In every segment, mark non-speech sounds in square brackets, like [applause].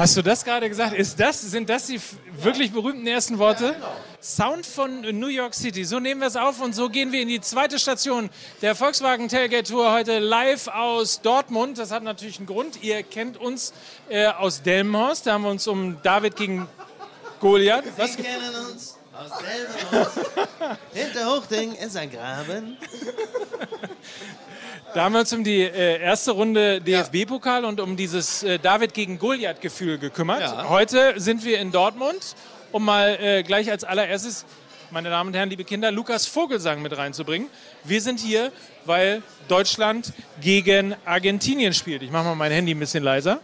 Hast du das gerade gesagt? Ist das, sind das die wirklich berühmten ersten Worte? Ja, genau. Sound von New York City. So nehmen wir es auf und so gehen wir in die zweite Station der Volkswagen Tailgate Tour heute live aus Dortmund. Das hat natürlich einen Grund. Ihr kennt uns äh, aus Delmenhorst. Da haben wir uns um David gegen Goliath. Was? Wir kennen uns aus Delmenhorst. [laughs] Hinter Hochding ist ein Graben. [laughs] Da haben wir uns um die äh, erste Runde DFB-Pokal und um dieses äh, David gegen Goliath-Gefühl gekümmert. Ja. Heute sind wir in Dortmund, um mal äh, gleich als allererstes, meine Damen und Herren, liebe Kinder, Lukas Vogelsang mit reinzubringen. Wir sind hier, weil Deutschland gegen Argentinien spielt. Ich mache mal mein Handy ein bisschen leiser.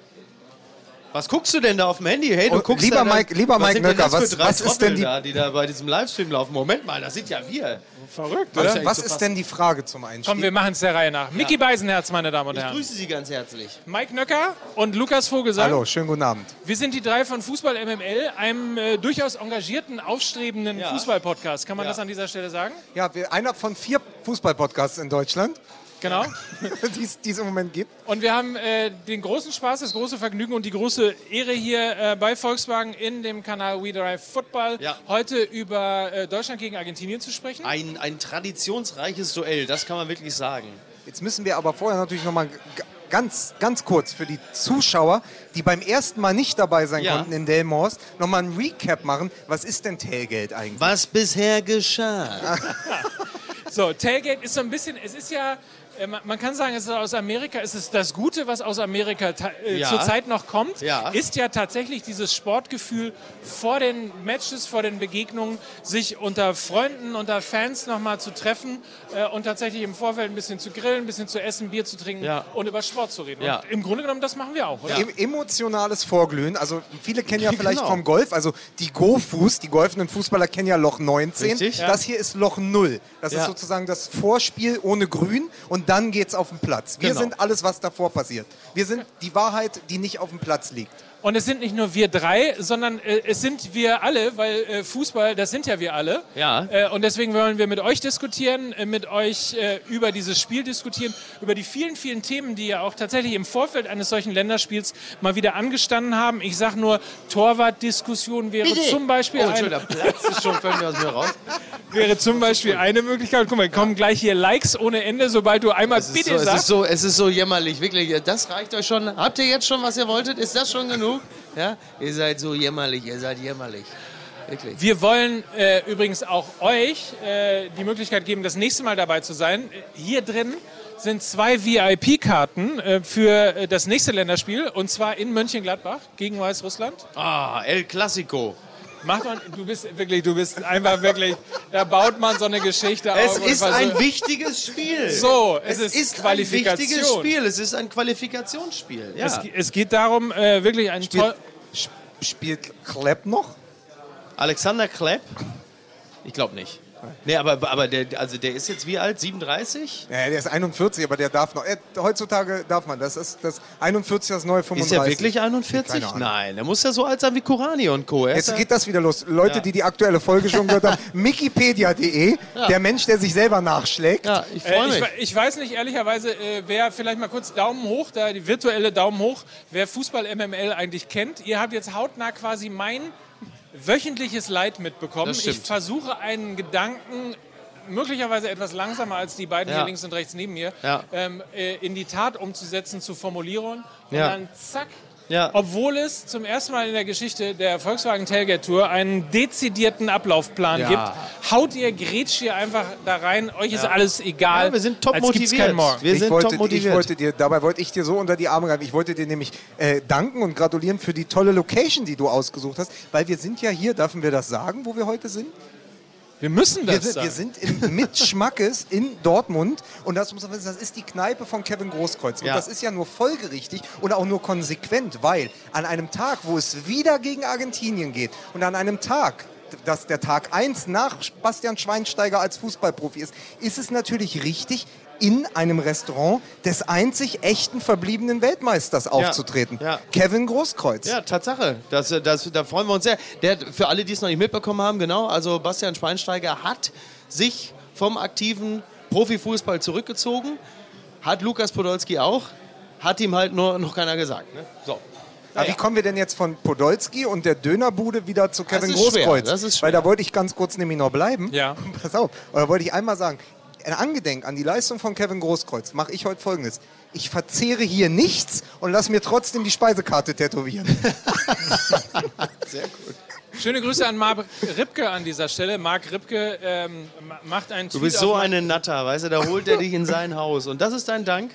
Was guckst du denn da auf dem Handy? Hey, du oh, guckst lieber da, Mike, lieber Mike Nöcker, was, was ist denn die da, die da bei diesem Livestream laufen? Moment mal, das sind ja wir. Verrückt, oder? Was, ist denn die Frage zum Einstieg? Komm, wir machen es der Reihe nach. Ja. Mickey Beisenherz, meine Damen und Herren. Ich grüße Sie ganz herzlich. Mike Nöcker und Lukas Vogelsang. Hallo, schönen guten Abend. Wir sind die drei von Fußball MML, einem äh, durchaus engagierten, aufstrebenden ja. Fußball-Podcast. Kann man ja. das an dieser Stelle sagen? Ja, wir, einer von vier Fußball-Podcasts in Deutschland. Genau. [laughs] die es im Moment gibt. Und wir haben äh, den großen Spaß, das große Vergnügen und die große Ehre hier äh, bei Volkswagen in dem Kanal We Drive Football ja. heute über äh, Deutschland gegen Argentinien zu sprechen. Ein, ein traditionsreiches Duell, das kann man wirklich sagen. Jetzt müssen wir aber vorher natürlich nochmal ganz, ganz kurz für die Zuschauer, die beim ersten Mal nicht dabei sein ja. konnten in Delmors, nochmal ein Recap machen. Was ist denn Tailgate eigentlich? Was bisher geschah. [laughs] so, Tailgate ist so ein bisschen, es ist ja äh, man kann sagen, es ist aus Amerika, es ist das Gute, was aus Amerika äh, ja. zurzeit noch kommt, ja. ist ja tatsächlich dieses Sportgefühl vor den Matches, vor den Begegnungen, sich unter Freunden, unter Fans nochmal zu treffen äh, und tatsächlich im Vorfeld ein bisschen zu grillen, ein bisschen zu essen, Bier zu trinken ja. und über Sport zu reden. Und im Grunde genommen, das machen wir auch, oder? emotionales Vorglühen, also viele kennen ja vielleicht genau. vom Golf, also die Go-Fuß, die golfenden Fußballer kennen ja Loch 19. Richtig, das hier ist Loch 0. Das ist sozusagen das Vorspiel ohne Grün und dann geht es auf den Platz. Wir genau. sind alles, was davor passiert. Wir sind die Wahrheit, die nicht auf dem Platz liegt. Und es sind nicht nur wir drei, sondern äh, es sind wir alle, weil äh, Fußball, das sind ja wir alle. Ja. Äh, und deswegen wollen wir mit euch diskutieren, äh, mit euch äh, über dieses Spiel diskutieren, über die vielen, vielen Themen, die ja auch tatsächlich im Vorfeld eines solchen Länderspiels mal wieder angestanden haben. Ich sage nur, Torwartdiskussion wäre Bitte. zum Beispiel. Oh, ein, der Platz ist schon völlig aus mir raus. [laughs] Wäre zum Beispiel eine Möglichkeit. Guck mal, kommen gleich hier Likes ohne Ende, sobald du einmal bitte so, sagst. Es ist, so, es ist so jämmerlich, wirklich. Das reicht euch schon. Habt ihr jetzt schon, was ihr wolltet? Ist das schon genug? Ja? Ihr seid so jämmerlich, ihr seid jämmerlich. Wirklich. Wir wollen äh, übrigens auch euch äh, die Möglichkeit geben, das nächste Mal dabei zu sein. Hier drin sind zwei VIP-Karten äh, für äh, das nächste Länderspiel und zwar in Mönchengladbach gegen Weißrussland. Ah, El Clasico. Macht man, du bist wirklich, du bist einfach wirklich, da baut man so eine Geschichte es auf. Es ist ein wichtiges Spiel. So, es, es ist, ist Qualifikation. ein wichtiges Spiel, es ist ein Qualifikationsspiel. Ja. Es, es geht darum, äh, wirklich ein Spiel, Spielt Klepp noch? Alexander Klepp? Ich glaube nicht. Nee, aber, aber der, also der ist jetzt wie alt? 37? Ja, der ist 41, aber der darf noch. Er, heutzutage darf man. Das ist das 41 das neue 35. Ist er wirklich 41? Nein, er muss ja so alt sein wie Kurani und Co. Er jetzt geht das wieder los. Leute, ja. die die aktuelle Folge schon gehört haben, [laughs] Wikipedia.de, ja. der Mensch, der sich selber nachschlägt. Ja, ich freue mich. Äh, ich, ich, weiß nicht, ehrlicherweise, äh, wer vielleicht mal kurz Daumen hoch, da die virtuelle Daumen hoch, wer Fußball MML eigentlich kennt. Ihr habt jetzt hautnah quasi mein wöchentliches Leid mitbekommen. Ich versuche einen Gedanken möglicherweise etwas langsamer als die beiden ja. hier links und rechts neben mir, ja. ähm, äh, in die Tat umzusetzen, zu formulieren. Und ja. dann zack, ja. Obwohl es zum ersten Mal in der Geschichte der Volkswagen Tailgate Tour einen dezidierten Ablaufplan ja. gibt, haut ihr Gretsch hier einfach da rein. Euch ja. ist alles egal. wir sind top motiviert. Wir ich sind wollte, top motiviert. Ich wollte dir, dabei wollte ich dir so unter die Arme greifen. Ich wollte dir nämlich äh, danken und gratulieren für die tolle Location, die du ausgesucht hast, weil wir sind ja hier, dürfen wir das sagen, wo wir heute sind? Wir müssen das wir sind, wir sind im, [laughs] mit Schmackes in Dortmund und das, muss man wissen, das ist die Kneipe von Kevin Großkreuz. Und ja. das ist ja nur folgerichtig und auch nur konsequent, weil an einem Tag, wo es wieder gegen Argentinien geht und an einem Tag, dass der Tag 1 nach Bastian Schweinsteiger als Fußballprofi ist, ist es natürlich richtig, in einem Restaurant des einzig echten verbliebenen Weltmeisters aufzutreten. Ja, ja. Kevin Großkreuz. Ja, Tatsache. Das, das, da freuen wir uns sehr. Der, für alle, die es noch nicht mitbekommen haben, genau, also Bastian Schweinsteiger hat sich vom aktiven Profifußball zurückgezogen. Hat Lukas Podolski auch. Hat ihm halt nur noch keiner gesagt. Ne? So. Aber wie kommen wir denn jetzt von Podolski und der Dönerbude wieder zu Kevin ist schwer, Großkreuz? das ist schwer. Weil da wollte ich ganz kurz nämlich noch bleiben. Ja. [laughs] Pass auf. Da wollte ich einmal sagen, ein Angedenk an die Leistung von Kevin Großkreuz mache ich heute folgendes. Ich verzehre hier nichts und lass mir trotzdem die Speisekarte tätowieren. [laughs] Schöne Grüße an Marc Ripke an dieser Stelle. Marc Ripke ähm, ma- macht einen Du Tweet bist so eine Natter, weißt du, da holt er dich in sein Haus. Und das ist dein Dank?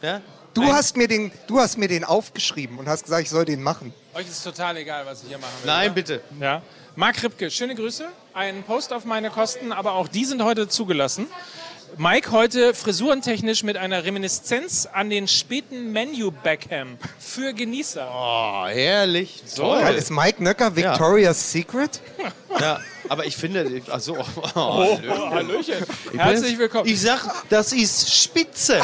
Ja? Du hast, mir den, du hast mir den aufgeschrieben und hast gesagt, ich soll den machen. Euch ist total egal, was ich hier machen will. Nein, oder? bitte. Ja. Marc Ripke, schöne Grüße. Ein Post auf meine Kosten, aber auch die sind heute zugelassen. Mike heute frisurentechnisch mit einer Reminiszenz an den späten Menu Beckham für Genießer. Oh, herrlich. Toll. ist Mike Nöcker Victoria's Secret? [laughs] Ja, aber ich finde, also, [laughs] oh, Oh, Hallöchen. Herzlich willkommen. Ich sag, das ist Spitze. [laughs]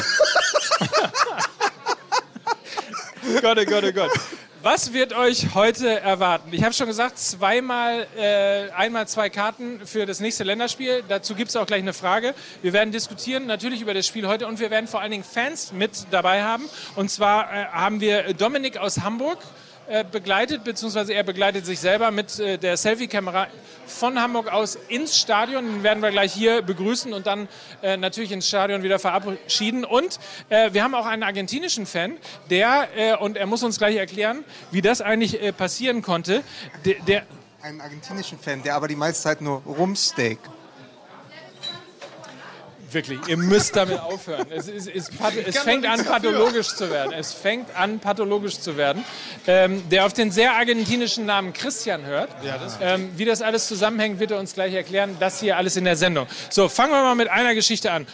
Gott, oh Gott, oh Gott. Was wird euch heute erwarten? Ich habe schon gesagt, zweimal, äh, einmal zwei Karten für das nächste Länderspiel. Dazu gibt es auch gleich eine Frage. Wir werden diskutieren natürlich über das Spiel heute und wir werden vor allen Dingen Fans mit dabei haben. Und zwar äh, haben wir Dominik aus Hamburg begleitet, beziehungsweise er begleitet sich selber mit äh, der Selfie-Kamera von Hamburg aus ins Stadion. Den werden wir gleich hier begrüßen und dann äh, natürlich ins Stadion wieder verabschieden. Und äh, wir haben auch einen argentinischen Fan, der, äh, und er muss uns gleich erklären, wie das eigentlich äh, passieren konnte, der, der Einen argentinischen Fan, der aber die meiste Zeit nur Rumsteak. Wirklich, ihr müsst damit aufhören. Es, ist, path- es fängt an, pathologisch zu werden. Es fängt an, pathologisch zu werden. Ähm, der auf den sehr argentinischen Namen Christian hört. ähm, wie das alles zusammenhängt, wird er uns gleich erklären. Das hier alles in der Sendung. So, fangen wir mal mit einer Geschichte an.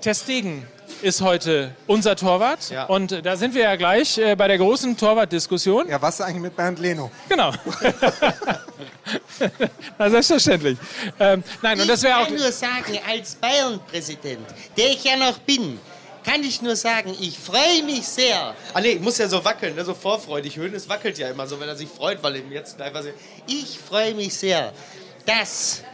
Testegen ist heute unser Torwart. Ja. Und äh, da sind wir ja gleich äh, bei der großen Torwartdiskussion. Ja, was ist eigentlich mit Bernd Leno? Genau. [laughs] Na, selbstverständlich. Ähm, nein, und das wäre auch. Ich kann nur sagen, als Bayern-Präsident, der ich ja noch bin, kann ich nur sagen, ich freue mich sehr. Ah nee, muss ja so wackeln, ne? so vorfreudig. Höhnes wackelt ja immer so, wenn er sich freut, weil ihm jetzt einfach so... Ich freue mich sehr, dass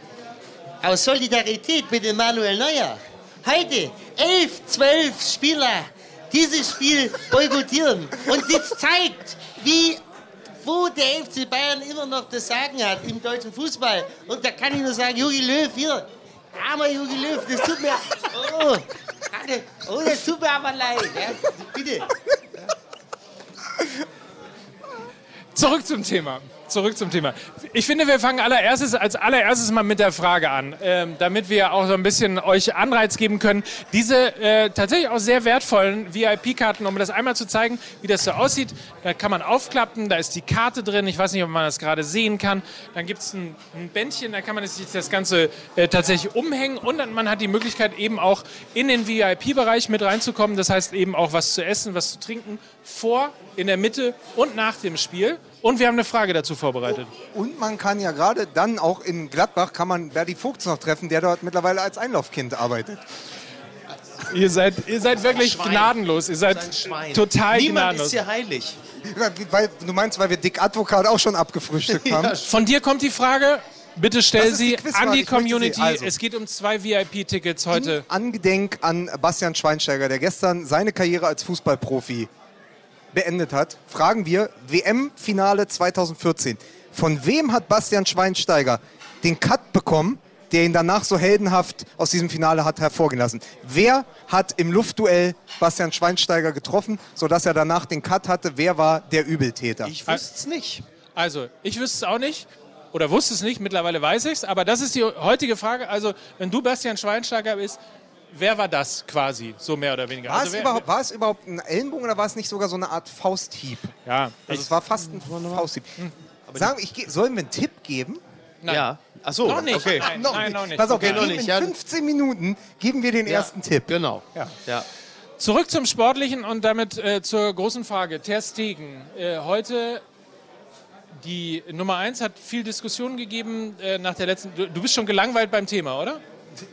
aus Solidarität mit dem Manuel Neuer heute elf, zwölf Spieler dieses Spiel boykottieren. Und das zeigt, wie wo der FC Bayern immer noch das Sagen hat im deutschen Fußball. Und da kann ich nur sagen, Jogi Löw, hier, armer Jogi Löw, das tut mir, oh, oh das tut mir aber leid. Ja. Bitte. Zurück zum Thema. Zurück zum Thema. Ich finde, wir fangen allererstes, als allererstes mal mit der Frage an, ähm, damit wir auch so ein bisschen euch Anreiz geben können, diese äh, tatsächlich auch sehr wertvollen VIP-Karten, um das einmal zu zeigen, wie das so aussieht. Da kann man aufklappen, da ist die Karte drin. Ich weiß nicht, ob man das gerade sehen kann. Dann gibt es ein, ein Bändchen, da kann man sich das Ganze äh, tatsächlich umhängen und dann, man hat die Möglichkeit eben auch in den VIP-Bereich mit reinzukommen. Das heißt eben auch was zu essen, was zu trinken, vor, in der Mitte und nach dem Spiel. Und wir haben eine Frage dazu vorbereitet. Und man kann ja gerade dann auch in Gladbach kann man Berti Vogts noch treffen, der dort mittlerweile als Einlaufkind arbeitet. Ihr seid, ihr seid wirklich Schwein. gnadenlos. Ihr seid total Niemand gnadenlos. ist hier heilig. Weil, du meinst, weil wir Dick Advokat auch schon abgefrühstückt [laughs] haben? Von dir kommt die Frage. Bitte stell sie an die Community. also. Es geht um zwei VIP-Tickets heute. Angedenk an Bastian Schweinsteiger, der gestern seine Karriere als Fußballprofi beendet hat, fragen wir WM-Finale 2014. Von wem hat Bastian Schweinsteiger den Cut bekommen, der ihn danach so heldenhaft aus diesem Finale hat hervorgehen lassen? Wer hat im Luftduell Bastian Schweinsteiger getroffen, sodass er danach den Cut hatte? Wer war der Übeltäter? Ich wüsste es nicht. Also, ich wüsste es auch nicht. Oder wusste es nicht, mittlerweile weiß ich es. Aber das ist die heutige Frage. Also, wenn du Bastian Schweinsteiger bist, wer war das quasi? So mehr oder weniger. War, also, es wer, überhaupt, war es überhaupt ein Ellenbogen oder war es nicht sogar so eine Art Fausthieb? Ja, Also es war fast ein Fausthieb. Sagen, ich, ge- sollen wir einen Tipp geben? Nein. Ja. Ach so, Noch nicht. okay. Nein, nein, noch nicht. Pass auf, Okay, noch geben nicht, in ja. 15 Minuten geben wir den ersten Tipp. Genau. Ja. ja. Zurück zum Sportlichen und damit äh, zur großen Frage. Ter Stegen, äh, heute die Nummer eins hat viel Diskussion gegeben äh, nach der letzten. Du, du bist schon gelangweilt beim Thema, oder?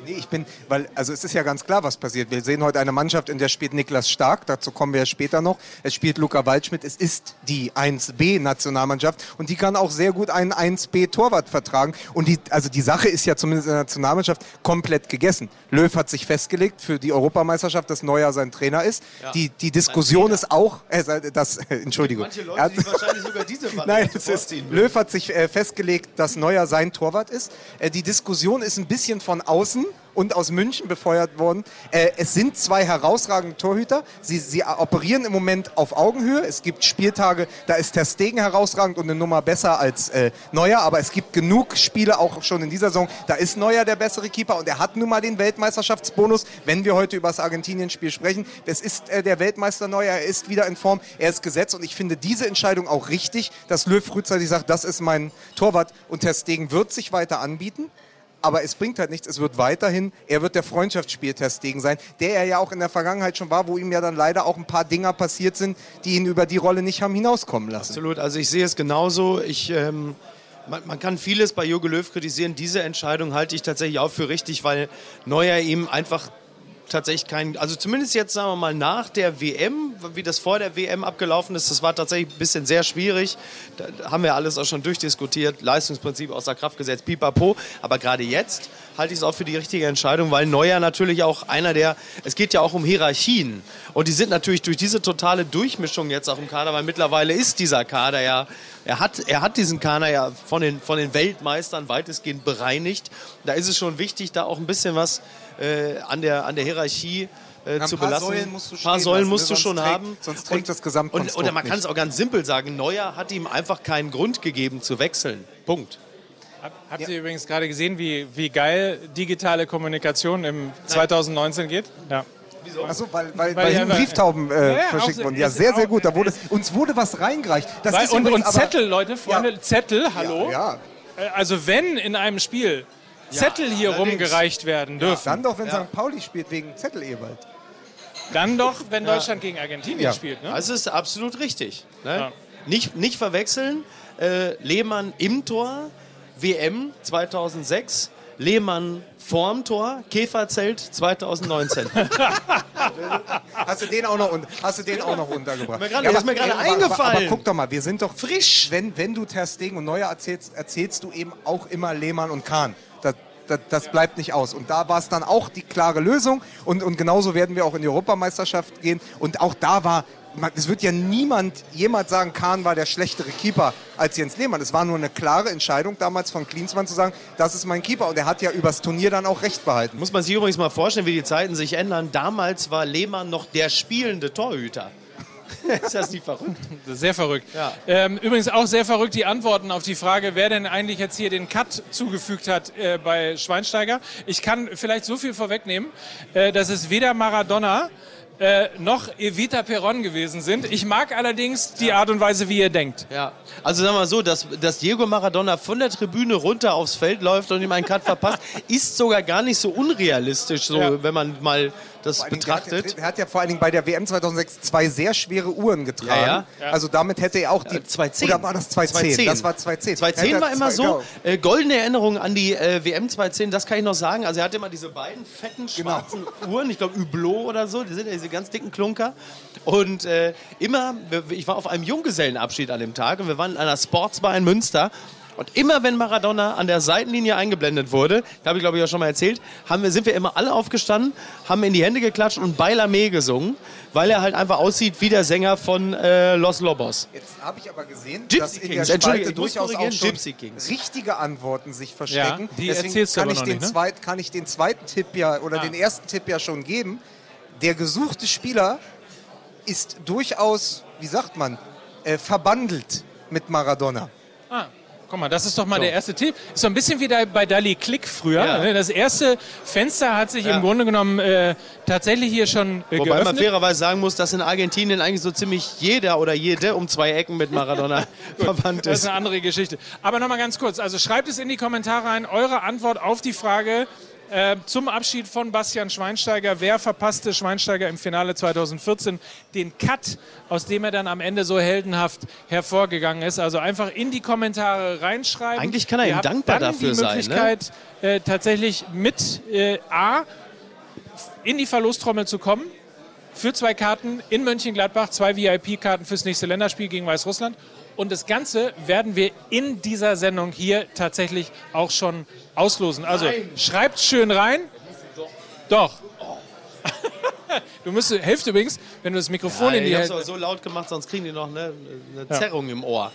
Nee, ich bin, weil, also es ist ja ganz klar, was passiert. Wir sehen heute eine Mannschaft, in der spielt Niklas Stark, dazu kommen wir ja später noch. Es spielt Luca Waldschmidt, es ist die 1B-Nationalmannschaft und die kann auch sehr gut einen 1B-Torwart vertragen. Und die, also die Sache ist ja zumindest in der Nationalmannschaft komplett gegessen. Löw hat sich festgelegt für die Europameisterschaft, dass Neuer sein Trainer ist. Ja. Die, die Diskussion ist auch, äh, das, äh, Entschuldigung. Manche Leute, hat- die wahrscheinlich sogar diese [laughs] Nein, es ist. Löw hat sich äh, festgelegt, dass Neuer sein Torwart ist. Äh, die Diskussion ist ein bisschen von außen und aus München befeuert worden. Äh, es sind zwei herausragende Torhüter. Sie, sie operieren im Moment auf Augenhöhe. Es gibt Spieltage, da ist Ter Stegen herausragend und eine Nummer besser als äh, Neuer. Aber es gibt genug Spiele, auch schon in dieser Saison, da ist Neuer der bessere Keeper und er hat nun mal den Weltmeisterschaftsbonus, wenn wir heute über das Argentinien-Spiel sprechen. Es ist äh, der Weltmeister Neuer, er ist wieder in Form, er ist gesetzt und ich finde diese Entscheidung auch richtig, dass Löw frühzeitig sagt, das ist mein Torwart und Ter Stegen wird sich weiter anbieten. Aber es bringt halt nichts, es wird weiterhin, er wird der Freundschaftsspiel Ter Stegen sein, der er ja auch in der Vergangenheit schon war, wo ihm ja dann leider auch ein paar Dinger passiert sind, die ihn über die Rolle nicht haben hinauskommen lassen. Absolut, also ich sehe es genauso. Ich, ähm, man, man kann vieles bei Jogi Löw kritisieren. Diese Entscheidung halte ich tatsächlich auch für richtig, weil Neuer ihm einfach tatsächlich kein, also zumindest jetzt sagen wir mal nach der WM, wie das vor der WM abgelaufen ist, das war tatsächlich ein bisschen sehr schwierig. Da haben wir alles auch schon durchdiskutiert, Leistungsprinzip außer Kraft gesetzt, pipapo. Aber gerade jetzt halte ich es auch für die richtige Entscheidung, weil Neuer natürlich auch einer der, es geht ja auch um Hierarchien. Und die sind natürlich durch diese totale Durchmischung jetzt auch im Kader, weil mittlerweile ist dieser Kader ja, er hat, er hat diesen Kader ja von den, von den Weltmeistern weitestgehend bereinigt. Da ist es schon wichtig, da auch ein bisschen was äh, an, der, an der Hierarchie äh, ein zu paar belassen. Säulen musst du ein paar Säulen lassen, musst ne? du Sonst schon trägt- haben. sonst trägt das Gesamtkonstrukt Und, oder man kann es auch ganz simpel sagen, Neuer hat ihm einfach keinen Grund gegeben zu wechseln. Punkt. Hab, habt ihr übrigens gerade gesehen, wie, wie geil digitale Kommunikation im 2019 geht? Ja. Achso, weil, weil, Weil weil, ja, Brieftauben äh, Ja, ja, verschickt wurden. Ja, sehr, sehr gut. Da wurde, uns wurde was reingereicht. Das Weil, ist und, und aber- Zettel, Leute, Freunde, Ja. Zettel, hallo. Ja, Äh, Also wenn in einem Spiel Zettel hier allerdings. rumgereicht werden dürfen, dann doch, wenn St. Pauli spielt wegen Zettel Ewald. dann doch, wenn Deutschland gegen Argentinien Ja. spielt. Ne? Das ist absolut richtig. Ne? Ja. Nicht, nicht verwechseln. Äh, Lehmann im Tor, WM 2006. Lehmann vorm Tor, Käferzelt 2019. [laughs] Hast du den auch noch, hast du den auch noch untergebracht? Mir gerade- ist mir gerade aber- Aber, eingefallen. aber guck doch mal, wir sind doch Frisch. Wenn, wenn du Ter Stegen und Neuer erzählst, erzählst du eben auch immer Lehmann und Kahn. Das, das, das bleibt nicht aus. Und da war es dann auch die klare Lösung. Und, und genauso werden wir auch in die Europameisterschaft gehen. Und auch da war, es wird ja niemand jemals sagen, Kahn war der schlechtere Keeper als Jens Lehmann. Es war nur eine klare Entscheidung damals von Klinsmann zu sagen, das ist mein Keeper. Und er hat ja übers Turnier dann auch recht behalten. Muss man sich übrigens mal vorstellen, wie die Zeiten sich ändern. Damals war Lehmann noch der spielende Torhüter. [laughs] ist das nicht verrückt? Sehr verrückt. Ja. Ähm, übrigens auch sehr verrückt die Antworten auf die Frage, wer denn eigentlich jetzt hier den Cut zugefügt hat äh, bei Schweinsteiger. Ich kann vielleicht so viel vorwegnehmen, äh, dass es weder Maradona äh, noch Evita Peron gewesen sind. Ich mag allerdings die Art und Weise, wie ihr denkt. Ja, also sagen wir mal so, dass, dass Diego Maradona von der Tribüne runter aufs Feld läuft und ihm einen Cut verpasst, [laughs] ist sogar gar nicht so unrealistisch, so, Ja. wenn man mal das Er hat, betrachtet. ja, er hat ja vor allen Dingen bei der WM 2006 zwei sehr schwere Uhren getragen. Ja, ja. Also damit hätte er auch die... Äh, 210. Oder war das 210? Das war 210. 210 Hätte war er immer zwei- so. genau. Äh, goldene Erinnerung an die äh, WM 210, das kann ich noch sagen. Also er hatte immer diese beiden fetten Genau. schwarzen Uhren, ich glaube Hublot oder so, die sind ja diese ganz dicken Klunker. Und äh, immer, ich war auf einem Junggesellenabschied an dem Tag und wir waren in einer Sportsbar in Münster. Und immer wenn Maradona an der Seitenlinie eingeblendet wurde, habe ich glaube ich auch schon mal erzählt, haben wir, sind wir immer alle aufgestanden, haben in die Hände geklatscht und Baila Me gesungen, weil er halt einfach aussieht wie der Sänger von äh, Los Lobos. Jetzt habe ich aber gesehen, Gypsy dass in der Spalte durchaus auch schon richtige Antworten sich verstecken. die Deswegen erzählst du kann ich, nicht, ne? zweit, kann ich den zweiten Tipp ja oder Ah. den ersten Tipp ja schon geben. Der gesuchte Spieler ist durchaus, wie sagt man, äh, verbandelt mit Maradona. Ah, guck mal, das ist doch mal der erste Tipp. Ist so ein bisschen wie bei Dali Click früher. Ja. ne? Das erste Fenster hat sich Ja. im Grunde genommen äh, tatsächlich hier schon äh, Wobei man geöffnet. fairerweise sagen muss, dass in Argentinien eigentlich so ziemlich jeder oder jede um zwei Ecken mit Maradona [laughs] verwandt Das ist ist. eine andere Geschichte. Aber nochmal ganz kurz. Also schreibt es in die Kommentare rein, eure Antwort auf die Frage, Äh, zum Abschied von Bastian Schweinsteiger. Wer verpasste Schweinsteiger im Finale 2014 den Cut, aus dem er dann am Ende so heldenhaft hervorgegangen ist? Also einfach in die Kommentare reinschreiben. Eigentlich kann er ihm dankbar dann dafür die sein, ne? Möglichkeit, äh, tatsächlich mit äh, A in die Verlostrommel zu kommen. Für zwei Karten in Mönchengladbach, zwei VIP-Karten fürs nächste Länderspiel gegen Weißrussland. Und das Ganze werden wir in dieser Sendung hier tatsächlich auch schon auslosen. Also schreibt schön rein. Doch. [laughs] Du müsst, hilft übrigens, wenn du das Mikrofon in die ich hab's Hände aber so laut gemacht, sonst kriegen die noch eine, eine Zerrung im Ohr.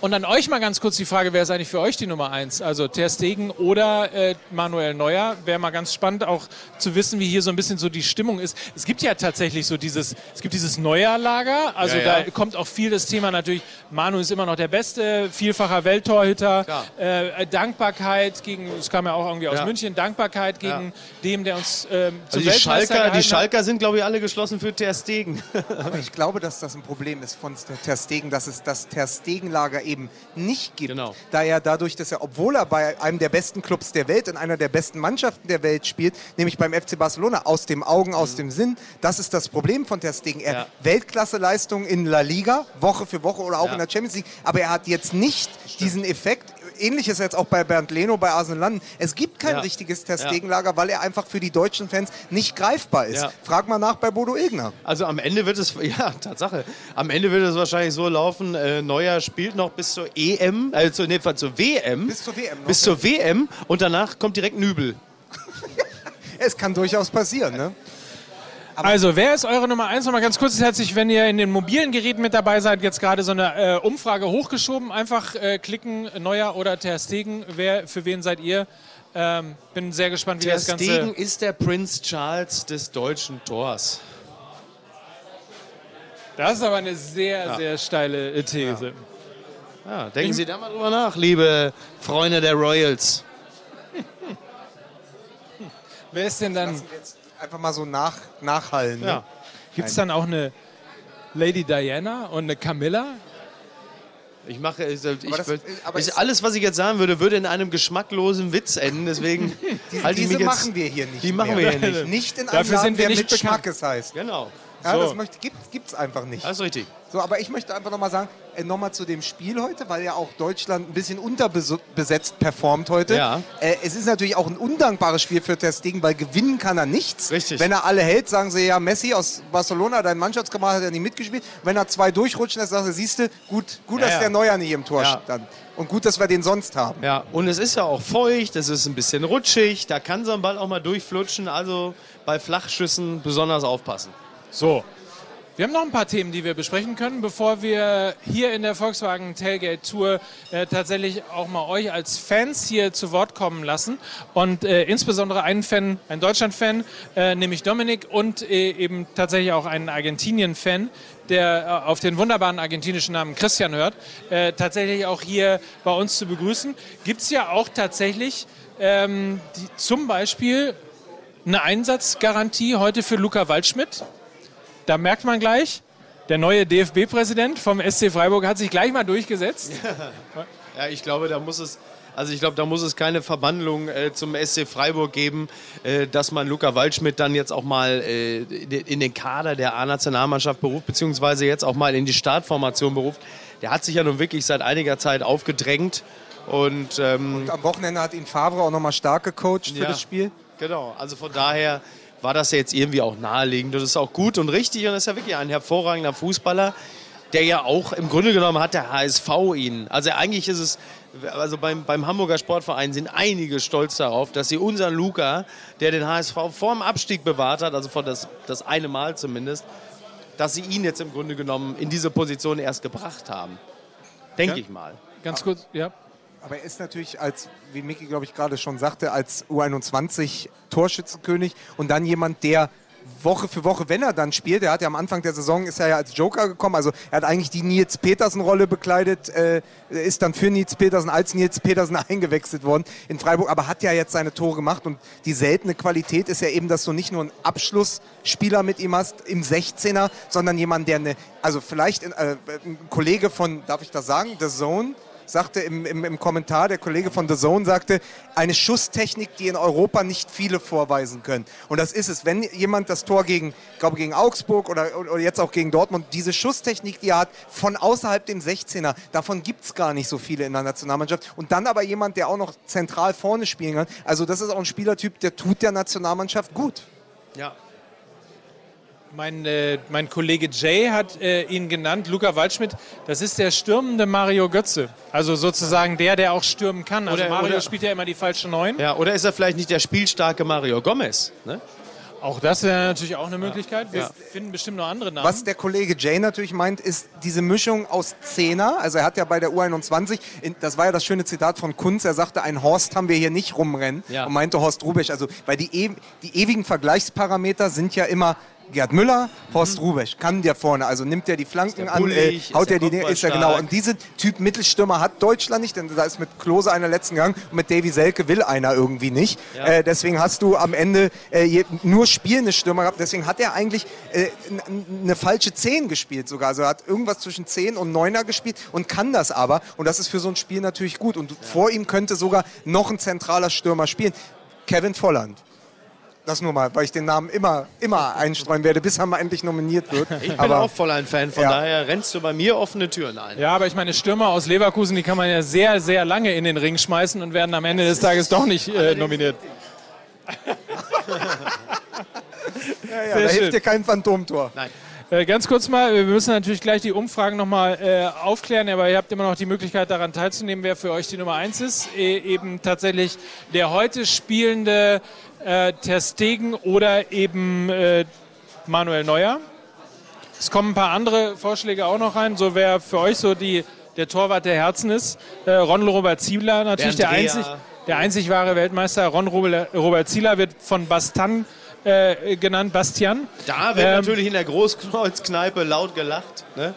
Und an euch mal ganz kurz die Frage, wer ist eigentlich für euch die Nummer eins? Also Ter Stegen oder äh, Manuel Neuer? Wäre mal ganz spannend auch zu wissen, wie hier so ein bisschen so die Stimmung ist. Es gibt ja tatsächlich so dieses, es gibt dieses Neuer-Lager. Also Ja, ja. da kommt auch viel das Thema natürlich, Manu ist immer noch der beste, vielfacher Welttorhüter. Äh, Dankbarkeit gegen, das kam ja auch irgendwie aus Ja. München, Dankbarkeit gegen dem, der uns ähm, zum Also die Schalker, die. Schalker sind, glaube ich, alle geschlossen für Ter Stegen. Aber ich glaube, dass das ein Problem ist von Ter Stegen, dass es das Ter Stegen-Lager eben nicht gibt. Genau. Da er dadurch, dass er, obwohl er bei einem der besten Clubs der Welt, in einer der besten Mannschaften der Welt spielt, nämlich beim FC Barcelona, aus dem Augen, aus dem Sinn, das ist das Problem von Ter Stegen. Er Ja. Weltklasse-Leistung in La Liga, Woche für Woche oder auch Ja. in der Champions League, aber er hat jetzt nicht diesen Effekt, ähnliches jetzt auch bei Bernd Leno bei Arsenal London. Es gibt kein Ja. richtiges Ter Stegen-Lager, weil er einfach für die deutschen Fans nicht greifbar ist. Ja. Frag mal nach bei Bodo Egner. Also am Ende wird es, [laughs] ja, Tatsache, am Ende wird es wahrscheinlich so laufen, äh, Neuer spielt noch bis zur EM, also nee, zur WM. Bis zur WM noch, Bis ja. zur WM und danach kommt direkt Nübel. [laughs] Es kann durchaus passieren, ne? Also, wer ist eure Nummer eins? Nochmal ganz kurz herzlich, wenn ihr in den mobilen Geräten mit dabei seid, jetzt gerade so eine äh, Umfrage hochgeschoben. Einfach äh, klicken, Neuer oder Ter Stegen. Wer, für wen seid ihr? Ähm, bin sehr gespannt, wie Ter das Ganze... Stegen ist der Prince Charles des deutschen Tors. Das ist aber eine sehr, sehr steile äh, These. Ja, denken Sie da mal drüber nach, liebe Freunde der Royals. Wer ist denn dann... Einfach mal so nach, nachhallen. Ne? Ja. Gibt es dann auch eine Lady Diana und eine Camilla? Ich mache, ich, ich, das- aber ich, alles, was ich jetzt sagen würde, würde in einem geschmacklosen Witz enden. Deswegen Diese, [laughs] halte ich diese mich jetzt. machen wir hier nicht. Die machen mehr. wir hier nicht. Nicht in einem Dafür Laden, sind wir der nicht mit bekannt. Schmackes heißt. Genau. Ja, So. das möchte, gibt, gibt's einfach nicht. Das ist richtig. So, aber ich möchte einfach nochmal sagen, äh, nochmal zu dem Spiel heute, weil ja auch Deutschland ein bisschen unterbesetzt performt heute. Ja. Äh, es ist natürlich auch ein undankbares Spiel für Ter Stegen, weil gewinnen kann er nichts. Richtig. Wenn er alle hält, sagen sie ja, Messi aus Barcelona, dein Mannschaftskamerad hat ja nicht mitgespielt. Wenn er zwei durchrutschen lässt, sagen sie, siehst du, gut, gut Ja, dass ja. der Neuer nicht im Tor Ja. stand. Und gut, dass wir den sonst haben. Ja, und es ist ja auch feucht, es ist ein bisschen rutschig, da kann so ein Ball auch mal durchflutschen. Also bei Flachschüssen besonders aufpassen. So. Wir haben noch ein paar Themen, die wir besprechen können, bevor wir hier in der Volkswagen Tailgate Tour äh, tatsächlich auch mal euch als Fans hier zu Wort kommen lassen. Und äh, insbesondere einen Fan, einen Deutschland-Fan, äh, nämlich Dominik und äh, eben tatsächlich auch einen Argentinien-Fan, der äh, auf den wunderbaren argentinischen Namen Christian hört, äh, tatsächlich auch hier bei uns zu begrüßen. Gibt es ja auch tatsächlich ähm, die, zum Beispiel eine Einsatzgarantie heute für Luca Waldschmidt. Da merkt man gleich, der neue DFB-Präsident vom SC Freiburg hat sich gleich mal durchgesetzt. [laughs] Ja, ich glaube, da muss es. Also ich glaube, da muss es keine Verbandlung äh, zum SC Freiburg geben, äh, dass man Luca Waldschmidt dann jetzt auch mal äh, in den Kader der A-Nationalmannschaft beruft, beziehungsweise jetzt auch mal in die Startformation beruft. Der hat sich ja nun wirklich seit einiger Zeit aufgedrängt und ähm, Und am Wochenende hat ihn Favre auch nochmal stark gecoacht für Ja. das Spiel. Genau, also von daher war das ja jetzt irgendwie auch naheliegend. Das ist auch gut und richtig und ist ja wirklich ein hervorragender Fußballer, der ja auch im Grunde genommen hat der HSV ihn. Also eigentlich ist es, also beim, beim Hamburger Sportverein sind einige stolz darauf, dass sie unseren Luca, der den HSV vorm Abstieg bewahrt hat, also vor das, das eine Mal zumindest, dass sie ihn jetzt im Grunde genommen in diese Position erst gebracht haben. Denke Ja. ich mal. Ganz kurz, ja. Aber er ist natürlich als, wie Micky, glaube ich, gerade schon sagte, als U21 Torschützenkönig und dann jemand, der Woche für Woche, wenn er dann spielt, er hat ja am Anfang der Saison, ist er ja als Joker gekommen, also er hat eigentlich die Nils Petersen-Rolle bekleidet, äh, ist dann für Nils Petersen als Nils Petersen [laughs] eingewechselt worden in Freiburg, aber hat ja jetzt seine Tore gemacht und die seltene Qualität ist ja eben, dass du nicht nur einen Abschlussspieler mit ihm hast im 16er, sondern jemand, der eine, also vielleicht äh, ein Kollege von, darf ich das sagen, The Zone, sagte im, im, im Kommentar, der Kollege von The Zone sagte, eine Schusstechnik, die in Europa nicht viele vorweisen können. Und das ist es. Wenn jemand das Tor gegen, glaube gegen Augsburg oder, oder jetzt auch gegen Dortmund, diese Schusstechnik, die er hat, von außerhalb dem 16er, davon gibt es gar nicht so viele in der Nationalmannschaft. Und dann aber jemand, der auch noch zentral vorne spielen kann. Also das ist auch ein Spielertyp, der tut der Nationalmannschaft gut. Ja, Mein, äh, mein Kollege Jay hat äh, ihn genannt, Luca Waldschmidt. Das ist der stürmende Mario Götze. Also sozusagen der, der auch stürmen kann. Also Oder- Mario oder- spielt ja immer die falsche Neun. Ja, oder ist er vielleicht nicht der spielstarke Mario Gomez? Ne? Auch das wäre natürlich auch eine Möglichkeit. Wir Ja. finden bestimmt noch andere Namen. Was der Kollege Jay natürlich meint, ist diese Mischung aus Zehner. Also er hat ja bei der U21, in- das war ja das schöne Zitat von Kunz, er sagte, ein Horst haben wir hier nicht rumrennen. Ja. Und meinte Horst Rubesch. Also, weil die, ew die ewigen Vergleichsparameter sind ja immer Gerd Müller, Horst Rubesch, kann der vorne, also nimmt der die Flanken an, bullig, äh, haut der die, ist er genau. Und diese Typ Mittelstürmer hat Deutschland nicht, denn da ist mit Klose einer letzten Gang und mit Davy Selke will einer irgendwie nicht. Ja. Äh, deswegen hast du am Ende äh, nur spielende Stürmer gehabt. Deswegen hat er eigentlich äh, eine falsche 10 gespielt sogar. Also er hat irgendwas zwischen 10 und 9er gespielt und kann das aber. Und das ist für so ein Spiel natürlich gut. Und vor ihm könnte sogar noch ein zentraler Stürmer spielen. Kevin Volland. Das nur mal, weil ich den Namen immer, immer einstreuen werde, bis er mal endlich nominiert wird. Ich bin aber auch voll ein Fan, von Ja. daher rennst du bei mir offene Türen ein. ja, aber ich meine, Stürmer aus Leverkusen, die kann man ja sehr, sehr lange in den Ring schmeißen und werden am Ende des Tages doch nicht äh, nominiert. [laughs] ja, ja, sehr da schön. hilft dir kein Phantomtor. Nein. Äh, ganz kurz mal, wir müssen natürlich gleich die Umfragen nochmal äh, aufklären, aber ihr habt immer noch die Möglichkeit daran teilzunehmen, wer für euch die Nummer 1 ist. E eben tatsächlich der heute spielende äh, Ter Stegen oder eben äh, Manuel Neuer. Es kommen ein paar andere Vorschläge auch noch rein, so wer für euch so die, der Torwart der Herzen ist. Äh, Ron Robert Ziebler natürlich der Dreher. einzig, der einzig wahre Weltmeister. Ron Robert, Robert Ziebler wird von Bastan äh, genannt, Bastian. Da wird Ähm, natürlich in der Großkreuzkneipe laut gelacht. Ne?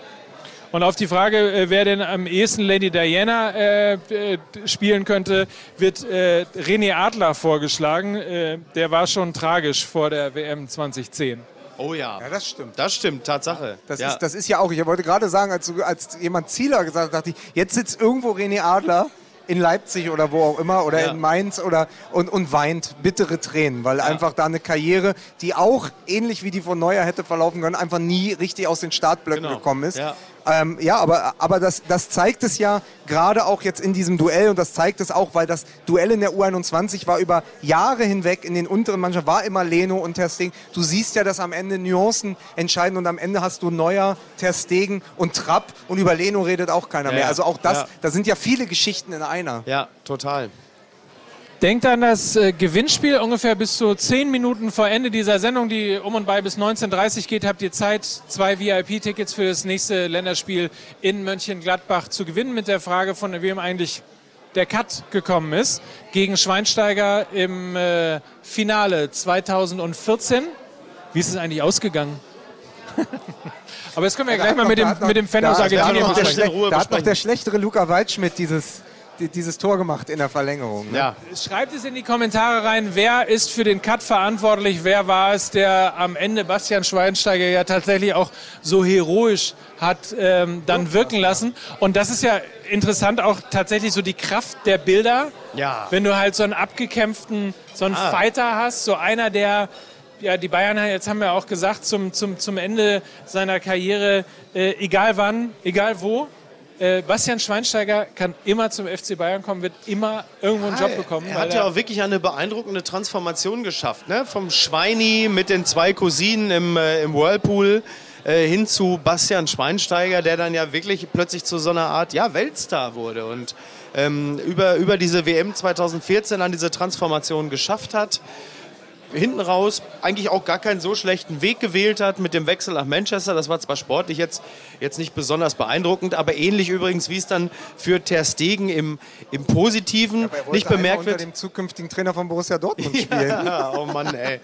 Und auf die Frage, äh, wer denn am ehesten Lady Diana äh, äh, spielen könnte, wird äh, René Adler vorgeschlagen. Äh, der war schon tragisch vor der WM 2010. Oh ja. Ja, das stimmt. Das stimmt, Tatsache. Das, ja. ist, das ist ja auch, ich wollte gerade sagen, als, als jemand Zieler gesagt hat, dachte ich, jetzt sitzt irgendwo René Adler in Leipzig oder wo auch immer oder Ja. in Mainz oder und, und weint bittere Tränen, weil einfach da eine Karriere, die auch ähnlich wie die von Neuer hätte verlaufen können, einfach nie richtig aus den Startblöcken Genau. gekommen ist. Ja. Ähm, ja, aber, aber das, das zeigt es ja gerade auch jetzt in diesem Duell und das zeigt es auch, weil das Duell in der U21 war über Jahre hinweg in den unteren Mannschaften, war immer Leno und Ter Stegen. Du siehst ja, dass am Ende Nuancen entscheiden und am Ende hast du Neuer, Ter Stegen und Trapp und über Leno redet auch keiner Ja, mehr. Also auch das, Ja. da sind ja viele Geschichten in einer. ja, total. Denkt an das äh, Gewinnspiel ungefähr bis zu 10 Minuten vor Ende dieser Sendung, die um und bei bis 19.30 Uhr geht, habt ihr Zeit, zwei VIP-Tickets für das nächste Länderspiel in Mönchengladbach zu gewinnen mit der Frage, von wem eigentlich der Cut gekommen ist. Gegen Schweinsteiger im äh, Finale 2014. Wie ist es eigentlich ausgegangen? [laughs] Aber das können wir ja gleich mal mit dem, mit dem Fan aus da, da, hat Argentinien noch der, besprechen. da hat noch der schlechtere Luca Waldschmidt dieses, die, dieses Tor gemacht in der Verlängerung. Ne? Ja. Schreibt es in die Kommentare rein, wer ist für den Cut verantwortlich, wer war es, der am Ende Bastian Schweinsteiger ja tatsächlich auch so heroisch hat ähm, dann wirken lassen. Und das ist ja interessant auch tatsächlich so die Kraft der Bilder. Ja. Wenn du halt so einen abgekämpften, so einen Ah. Fighter hast, so einer, der ja, die Bayern, jetzt haben wir auch gesagt, zum, zum, zum Ende seiner Karriere, äh, egal wann, egal wo, äh, Bastian Schweinsteiger kann immer zum FC Bayern kommen, wird immer irgendwo einen Job bekommen. Er hat ja auch wirklich eine beeindruckende Transformation geschafft. Ne? Vom Schweini mit den zwei Cousinen im, äh, im Whirlpool äh, hin zu Bastian Schweinsteiger, der dann ja wirklich plötzlich zu so einer Art ja, Weltstar wurde und ähm, über, über diese WM 2014 dann diese Transformation geschafft hat. Hinten raus eigentlich auch gar keinen so schlechten Weg gewählt hat mit dem Wechsel nach Manchester. Das war zwar sportlich jetzt, jetzt nicht besonders beeindruckend, aber ähnlich übrigens, wie es dann für Ter Stegen im, im Positiven wollte nicht bemerkt unter wird. dem zukünftigen Trainer von Borussia Dortmund [laughs] spielen. Ja, oh Mann, ey.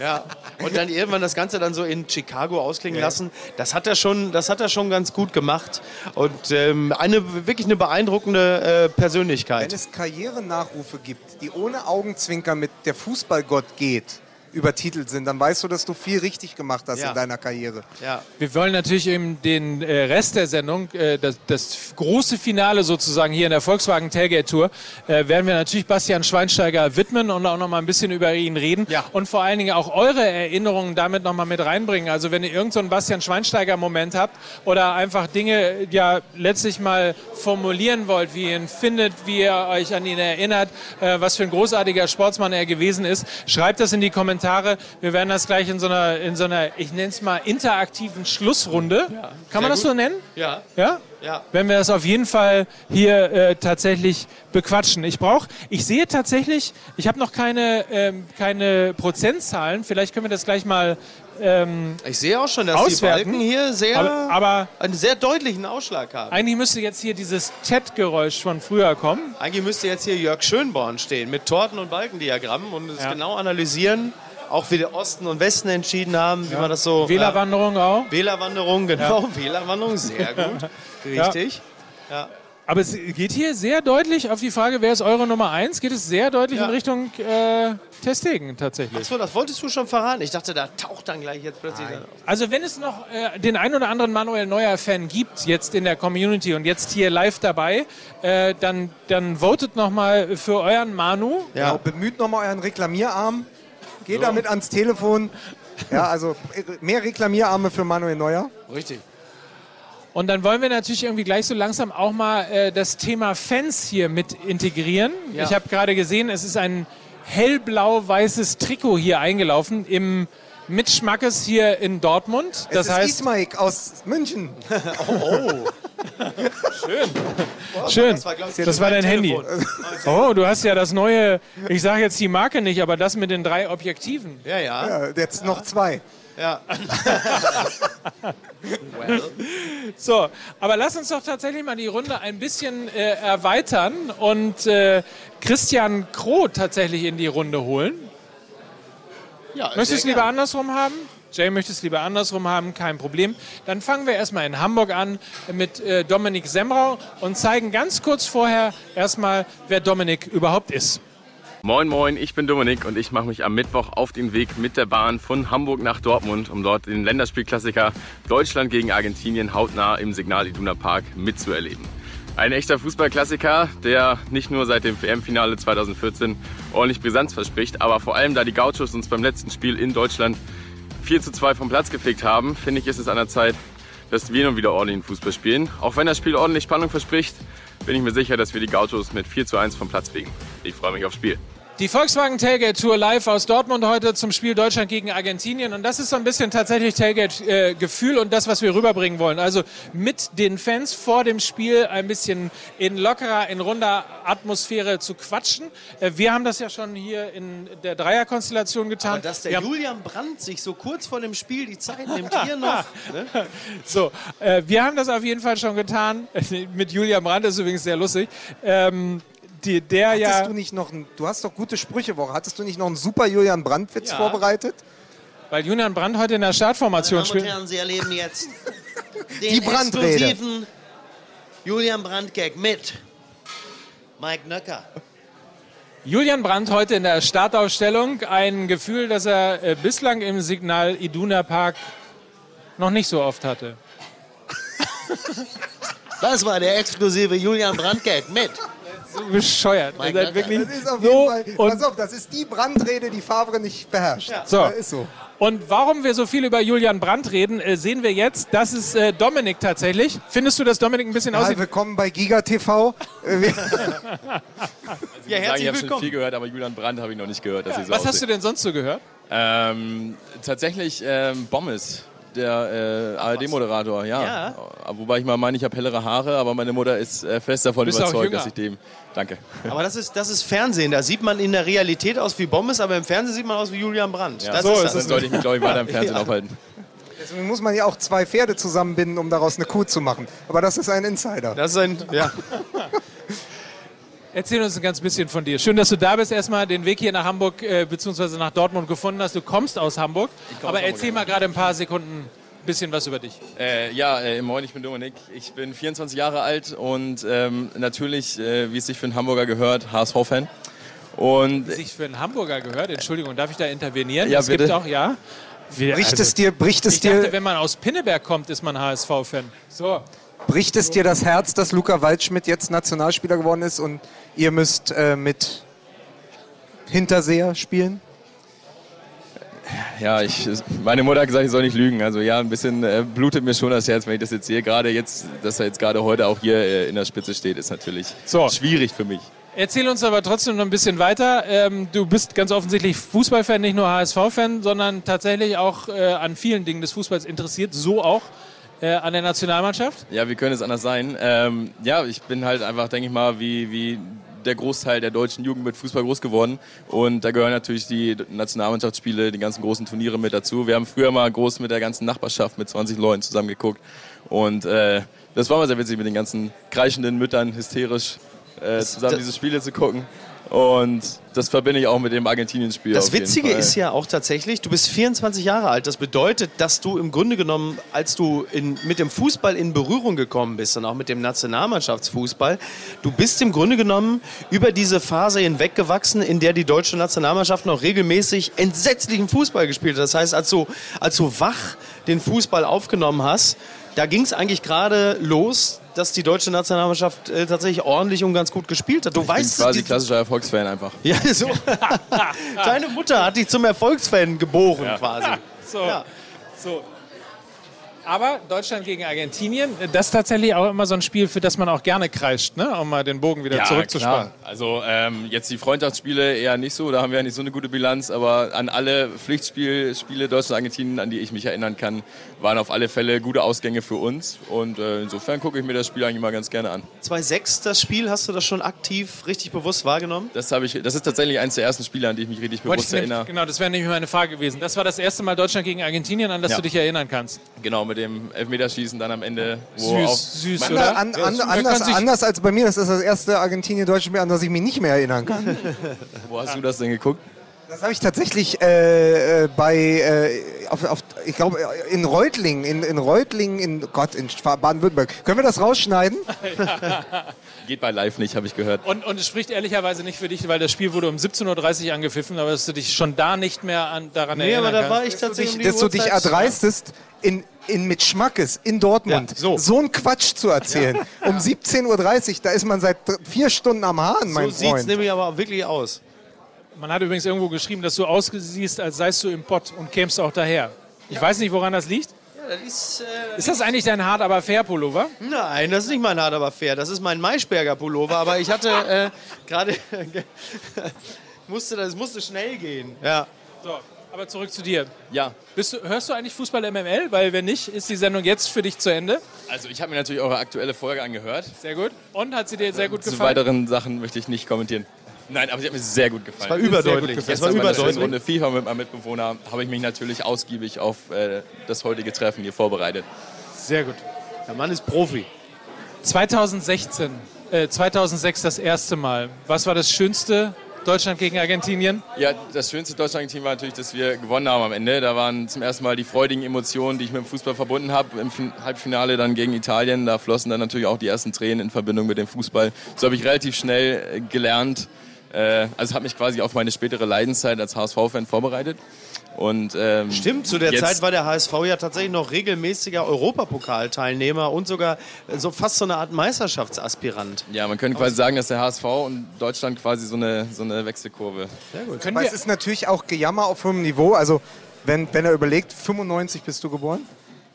Ja. Und dann irgendwann das Ganze dann so in Chicago ausklingen lassen. Das hat er schon, das hat er schon ganz gut gemacht. Und ähm, eine wirklich eine beeindruckende äh, Wenn Persönlichkeit. es Karrierenachrufe gibt, die ohne Augenzwinkern mit der Fußballgott geht, übertitelt sind, dann weißt du, dass du viel richtig gemacht hast Ja. in deiner Karriere. Ja. Wir wollen natürlich eben den äh, Rest der Sendung, äh, das, das große Finale sozusagen hier in der Volkswagen Tailgate Tour, äh, werden wir natürlich Bastian Schweinsteiger widmen und auch noch mal ein bisschen über ihn reden Ja. und vor allen Dingen auch eure Erinnerungen damit noch mal mit reinbringen. Also wenn ihr irgendeinen so einen Bastian Schweinsteiger Moment habt oder einfach Dinge ja letztlich mal formulieren wollt, wie ihr ihn findet, wie ihr euch an ihn erinnert, was für ein großartiger Sportsmann er gewesen ist, schreibt das in die Kommentare. Wir werden das gleich in so einer, in so einer ich nenne es mal interaktiven Schlussrunde. Kann man das so nennen? Ja. Ja? Ja. Wenn wir das auf jeden Fall hier äh, tatsächlich bequatschen. Ich brauche, ich sehe tatsächlich, ich habe noch keine, ähm, keine Prozentzahlen. Vielleicht können wir das gleich mal. Ähm, Ich sehe auch schon, dass Auswerten. die Balken hier sehr, aber, aber einen sehr deutlichen Ausschlag haben. eigentlich müsste jetzt hier dieses Ted-Geräusch von früher kommen. Eigentlich müsste jetzt hier Jörg Schönborn stehen mit Torten- und Balkendiagrammen und es Ja. genau analysieren, auch wie der Osten und Westen entschieden haben, wie man das so... Wählerwanderung auch. Ja, Wählerwanderung, genau. Wählerwanderung, sehr [laughs] gut. Richtig. Aber es geht hier sehr deutlich auf die Frage, wer ist eure Nummer eins? Geht es sehr deutlich Ja. in Richtung äh, Testegen tatsächlich. Achso, das wolltest du schon verraten. Ich dachte, da taucht dann gleich jetzt plötzlich... Also wenn es noch äh, den ein oder anderen Manuel Neuer-Fan gibt jetzt in der Community und jetzt hier live dabei, äh, dann, dann votet noch mal für euren Manu. Ja. Genau, bemüht nochmal euren Reklamierarm. Geht damit ans Telefon. Ja, also mehr Reklamierarme für Manuel Neuer. Richtig. Und dann wollen wir natürlich irgendwie gleich so langsam auch mal äh, das Thema Fans hier mit integrieren. Ja. Ich habe gerade gesehen, es ist ein hellblau-weißes Trikot hier eingelaufen im Mitschmackes hier in Dortmund. Das es ist heißt, Ismaik aus München. [laughs] schön. Das war, ich, Das war dein mein Handy. Telefon. [laughs] Oh, du hast ja das neue, ich sage jetzt die Marke nicht, aber das mit den drei Objektiven. Ja, ja. Ja, jetzt noch zwei. ja. [laughs] So, aber lass uns doch tatsächlich mal die Runde ein bisschen äh, erweitern und äh, Christian Kroh tatsächlich in die Runde holen. Ja Möchtest du es lieber andersrum haben? Jay möchte es lieber andersrum haben, kein Problem. Dann fangen wir erstmal in Hamburg an mit äh, Dominik Semrau und zeigen ganz kurz vorher erstmal, wer Dominik überhaupt ist. Moin Moin, ich bin Dominik und ich mache mich am Mittwoch auf den Weg mit der Bahn von Hamburg nach Dortmund, um dort den Länderspielklassiker Deutschland gegen Argentinien hautnah im Signal Iduna Park mitzuerleben. Ein echter Fußballklassiker, der nicht nur seit dem WM-Finale 2014 ordentlich Brisanz verspricht, aber vor allem da die Gauchos uns beim letzten Spiel in Deutschland 4 zu 2 vom Platz gefegt haben, finde ich, ist es an der Zeit, dass wir nun wieder ordentlichen Fußball spielen. Auch wenn das Spiel ordentlich Spannung verspricht, bin ich mir sicher, dass wir die Gauchos mit 4 zu 1 vom Platz fegen. Ich freue mich aufs Spiel. Die Volkswagen Tailgate Tour live aus Dortmund heute zum Spiel Deutschland gegen Argentinien. Und das ist so ein bisschen tatsächlich Tailgate-Gefühl und das, was wir rüberbringen wollen. Also mit den Fans vor dem Spiel ein bisschen in lockerer, in runder Atmosphäre zu quatschen. Äh, Wir haben das ja schon hier in der Dreierkonstellation getan. Aber dass der Wir Julian Brandt sich so kurz vor dem Spiel die Zeit nimmt, hier noch. [laughs] Ne? So, äh, wir haben das auf jeden Fall schon getan. [laughs] Mit Julian Brandt ist übrigens sehr lustig. Ähm, die, der Hattest ja. du nicht noch ein, du hast doch gute Sprüchewoche. Hattest du nicht noch einen super Julian Brandt-Witz Ja. vorbereitet? Weil Julian Brandt heute in der Startformation Meine Damen und spielt. Herren, Sie erleben jetzt [laughs] den Die Brandrede. exklusiven Julian Brandt-Gag mit Mike Nöcker. Julian Brandt heute in der Startaufstellung. Ein Gefühl, das er äh, bislang im Signal Iduna Park noch nicht so oft hatte. Das war der exklusive Julian Brandt-Gag mit. So bescheuert. Mein Ihr seid Gott, wirklich Das ist auf so jeden Fall, und, pass auf, das ist die Brandrede, die Favre nicht beherrscht. so. Das ist so. und warum wir so viel über Julian Brandt reden, äh, sehen wir jetzt. Das ist äh, Dominik tatsächlich. Findest du, dass Dominik ein bisschen aussieht? willkommen bei Giga TV. Äh, [laughs] wir- Ja, sagen, ich herzlich habe schon viel gehört, aber Julian Brandt habe ich noch nicht gehört, so Was hast du denn sonst so gehört? Ähm, tatsächlich ähm, Bommes, der äh, ARD-Moderator, ja. Ja. Wobei ich mal meine, ich habe hellere Haare, aber meine Mutter ist äh, fest davon überzeugt, dass ich dem... Danke. Aber das ist, das ist Fernsehen. Da sieht man in der Realität aus wie Bommes, aber im Fernsehen sieht man aus wie Julian Brandt. Ja, das so ist das. Dann sollte ich mich, glaube ich, weiter im [laughs] Fernsehen aufhalten. Deswegen muss man ja auch zwei Pferde zusammenbinden, um daraus eine Kuh zu machen. Aber das ist ein Insider. Das ist ein, ja. [laughs] Erzähl uns ein ganz bisschen von dir. Schön, dass du da bist. Erstmal den Weg hier nach Hamburg äh, bzw. nach Dortmund gefunden hast. Du kommst aus Hamburg. komme Aber aus Hamburg, erzähl ja. mal gerade ein paar Sekunden ein bisschen was über dich. Äh, ja, äh, moin, ich bin Dominik. Ich bin 24 Jahre alt und ähm, natürlich, äh, wie es sich für einen Hamburger gehört, HSV-Fan. Und Wie sich für einen Hamburger gehört. Entschuldigung, darf ich da intervenieren? Ja, es gibt bitte. auch, ja. Wir, Bricht also, es dir, bricht es ich dachte, dir, wenn man aus Pinneberg kommt, ist man HSV-Fan. So. bricht es dir das Herz, dass Luca Waldschmidt jetzt Nationalspieler geworden ist und ihr müsst äh, mit Hinterseher spielen? ja, ich, meine Mutter hat gesagt, ich soll nicht lügen. Also ja, ein bisschen äh, blutet mir schon das Herz, wenn ich das jetzt sehe. Gerade jetzt, dass er jetzt gerade heute auch hier äh, in der Spitze steht, ist natürlich So. schwierig für mich. Erzähl uns aber trotzdem noch ein bisschen weiter. Ähm, du bist ganz offensichtlich Fußballfan, nicht nur HSV-Fan, sondern tatsächlich auch äh, an vielen Dingen des Fußballs interessiert, so auch äh, an der Nationalmannschaft. Ja, wie könnte es anders sein? Ähm, ja, ich bin halt einfach, denke ich mal, wie, wie der Großteil der deutschen Jugend mit Fußball groß geworden. Und da gehören natürlich die Nationalmannschaftsspiele, die ganzen großen Turniere mit dazu. Wir haben früher mal groß mit der ganzen Nachbarschaft mit 20 Leuten zusammen geguckt. Und äh, das war mal sehr witzig mit den ganzen kreischenden Müttern, hysterisch äh, zusammen diese Spiele zu gucken. Und das verbinde ich auch mit dem Argentinien-Spiel. Das Witzige ist ja auch tatsächlich, du bist 24 Jahre alt. Das bedeutet, dass du im Grunde genommen, als du in, mit dem Fußball in Berührung gekommen bist und auch mit dem Nationalmannschaftsfußball, du bist im Grunde genommen über diese Phase hinweggewachsen, in der die deutsche Nationalmannschaft noch regelmäßig entsetzlichen Fußball gespielt hat. Das heißt, als du, als du wach den Fußball aufgenommen hast, da ging es eigentlich gerade los, dass die deutsche Nationalmannschaft äh, tatsächlich ordentlich und ganz gut gespielt hat. Du Ich bin weißt, quasi die- klassischer Erfolgsfan einfach. ja, [laughs] so. Deine Mutter hat dich zum Erfolgsfan geboren, quasi. [laughs] So. Ja. so. Aber Deutschland gegen Argentinien, das ist tatsächlich auch immer so ein Spiel, für das man auch gerne kreischt, ne? um mal den Bogen wieder zurückzuspannen. klar. Also ähm, jetzt die Freundschaftsspiele eher nicht so, da haben wir ja nicht so eine gute Bilanz, aber an alle Pflichtspiele Spiele Deutschland-Argentinien, an die ich mich erinnern kann, waren auf alle Fälle gute Ausgänge für uns und äh, insofern gucke ich mir das Spiel eigentlich mal ganz gerne an. 2-6, das Spiel, hast du das schon aktiv, richtig bewusst wahrgenommen? Das, habe ich, das ist tatsächlich eins der ersten Spiele, an die ich mich richtig Wollte bewusst ich nämlich- erinnere. genau, das wäre nämlich meine Frage gewesen. Das war das erste Mal Deutschland gegen Argentinien, an das Ja. du dich erinnern kannst. Genau, mit dem Elfmeterschießen dann am Ende. Wo Süß, auch, süß, oder? An, an, anders, anders als bei mir, das ist das erste Argentinien-Deutsche Spiel, an das ich mich nicht mehr erinnern kann. Wo hast du das denn geguckt? Das habe ich tatsächlich äh, äh, bei, äh, auf, auf, ich glaube, in Reutlingen, in, in Reutlingen, in Gott, in Baden-Württemberg. Können wir das rausschneiden? [laughs] Geht bei live nicht, habe ich gehört. Und, und es spricht ehrlicherweise nicht für dich, weil das Spiel wurde um 17.30 Uhr angepfiffen, aber dass du dich schon da nicht mehr an, daran Nee, erinnern aber da kannst. war ich tatsächlich um die dass du dich erdreistest, in, in mit Schmackes in Dortmund Ja, so. so. einen Quatsch zu erzählen. Um 17.30 Uhr, da ist man seit vier Stunden am Hahn, So mein sieht es Freund. nämlich aber auch wirklich aus. Man hat übrigens irgendwo geschrieben, dass du ausgesiehst, als seist du im Pott und kämst auch daher. Ich weiß nicht, woran das liegt. Ja, das ist, äh, Ist das eigentlich dein hart aber fair Pullover? nein, das ist nicht mein hart, aber fair. Das ist mein Maischberger Pullover, aber ich hatte äh, [laughs] gerade... [laughs] musste, das musste schnell gehen. Ja. So, aber zurück zu dir. Ja, Bist du, hörst du eigentlich Fußball MML? Weil wenn nicht, ist die Sendung jetzt für dich zu Ende. also ich habe mir natürlich eure aktuelle Folge angehört. Sehr gut. Und hat sie dir sehr gut Zu gefallen? weiteren Sachen möchte ich nicht kommentieren. Nein, aber sie hat mir sehr gut gefallen. War überdeutlich. Das war überdeutlich. Runde FIFA mit meinem Mitbewohner habe ich mich natürlich ausgiebig auf äh, das heutige Treffen hier vorbereitet. Sehr gut. Der Mann ist Profi. 2016, äh, 2006 das erste Mal. Was war das Schönste? Deutschland gegen Argentinien? Ja, das schönste Deutschland-Team war natürlich, dass wir gewonnen haben am Ende. Da waren zum ersten Mal die freudigen Emotionen, die ich mit dem Fußball verbunden habe. Im Fin- Halbfinale dann gegen Italien, da flossen dann natürlich auch die ersten Tränen in Verbindung mit dem Fußball. So habe ich relativ schnell äh, gelernt. Äh, also habe mich quasi auf meine spätere Leidenszeit als HSV-Fan vorbereitet. Und, ähm, Stimmt, zu der Zeit war der HSV ja tatsächlich noch regelmäßiger Europapokalteilnehmer und sogar so fast so eine Art Meisterschaftsaspirant. Ja, man könnte quasi sagen, dass der HSV und Deutschland quasi so eine, so eine Wechselkurve. Können Aber wir, es ist natürlich auch Gejammer auf hohem Niveau. Also, wenn, wenn er überlegt, 95 bist du geboren.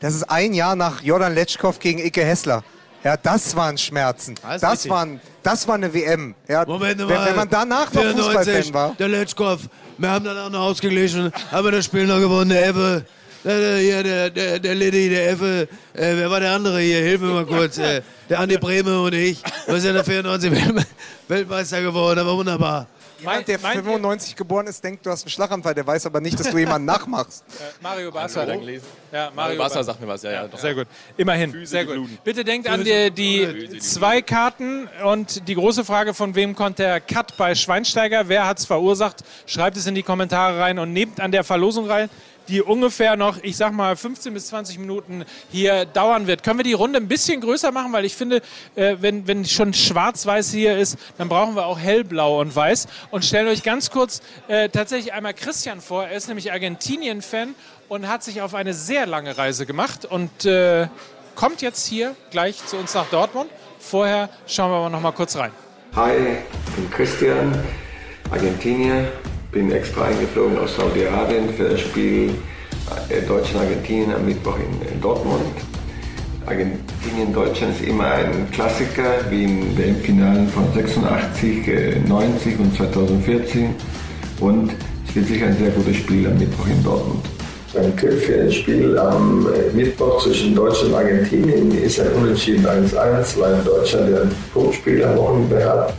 Das ist ein Jahr nach Jordan Letschkow gegen Ike Hessler. Ja, das waren Schmerzen. Das, richtig. waren, das war eine WM. Ja, Moment wenn, mal. wenn man danach noch 94, Fußballfan war. Der Letschkow. Wir haben dann auch noch ausgeglichen, haben wir das Spiel noch gewonnen, der Effe. Der, der, der, der, der Liddy, der Effe. Äh, wer war der andere hier? Hilf mir mal kurz. Äh, der Andi Brehme und ich. Wir sind ja der 94 Welt- [laughs] Weltmeister geworden, aber wunderbar. Jemand, der Meint ihr- 95 geboren ist, denkt, du hast einen Schlaganfall. Der weiß aber nicht, dass du jemanden [laughs] nachmachst. Mario Basler. Gelesen. Ja, Mario Mario Basser Basler. sagt mir was, ja, ja. doch. Sehr gut. Immerhin. Füße, Sehr gut. bluten. Bitte denkt an die, die zwei Karten und die große Frage, von wem kommt der Cut bei Schweinsteiger? Wer hat es verursacht? Schreibt es in die Kommentare rein und nehmt an der Verlosung rein. Die ungefähr noch, ich sag mal, 15 bis 20 Minuten hier dauern wird. Können wir die Runde ein bisschen größer machen? Weil ich finde, äh, wenn, wenn schon schwarz-weiß hier ist, dann brauchen wir auch hellblau und weiß. Und stellen euch ganz kurz äh, tatsächlich einmal Christian vor. Er ist nämlich Argentinien-Fan und hat sich auf eine sehr lange Reise gemacht und äh, kommt jetzt hier gleich zu uns nach Dortmund. Vorher schauen wir aber noch mal kurz rein. Hi, ich bin Christian, Argentinier, bin extra eingeflogen aus Saudi-Arabien für das Spiel äh, Deutschland-Argentinien am Mittwoch in, Dortmund. Argentinien-Deutschland ist immer ein Klassiker, wie in den Finalen von 86, 90 äh, und 2014. Und es wird sicher ein sehr gutes Spiel am Mittwoch in Dortmund. Ein Tipp für ein Spiel am äh, Mittwoch zwischen Deutschland und Argentinien ist ein Unentschieden 1-1, weil Deutschland ein Punktspiel am Wochenende hat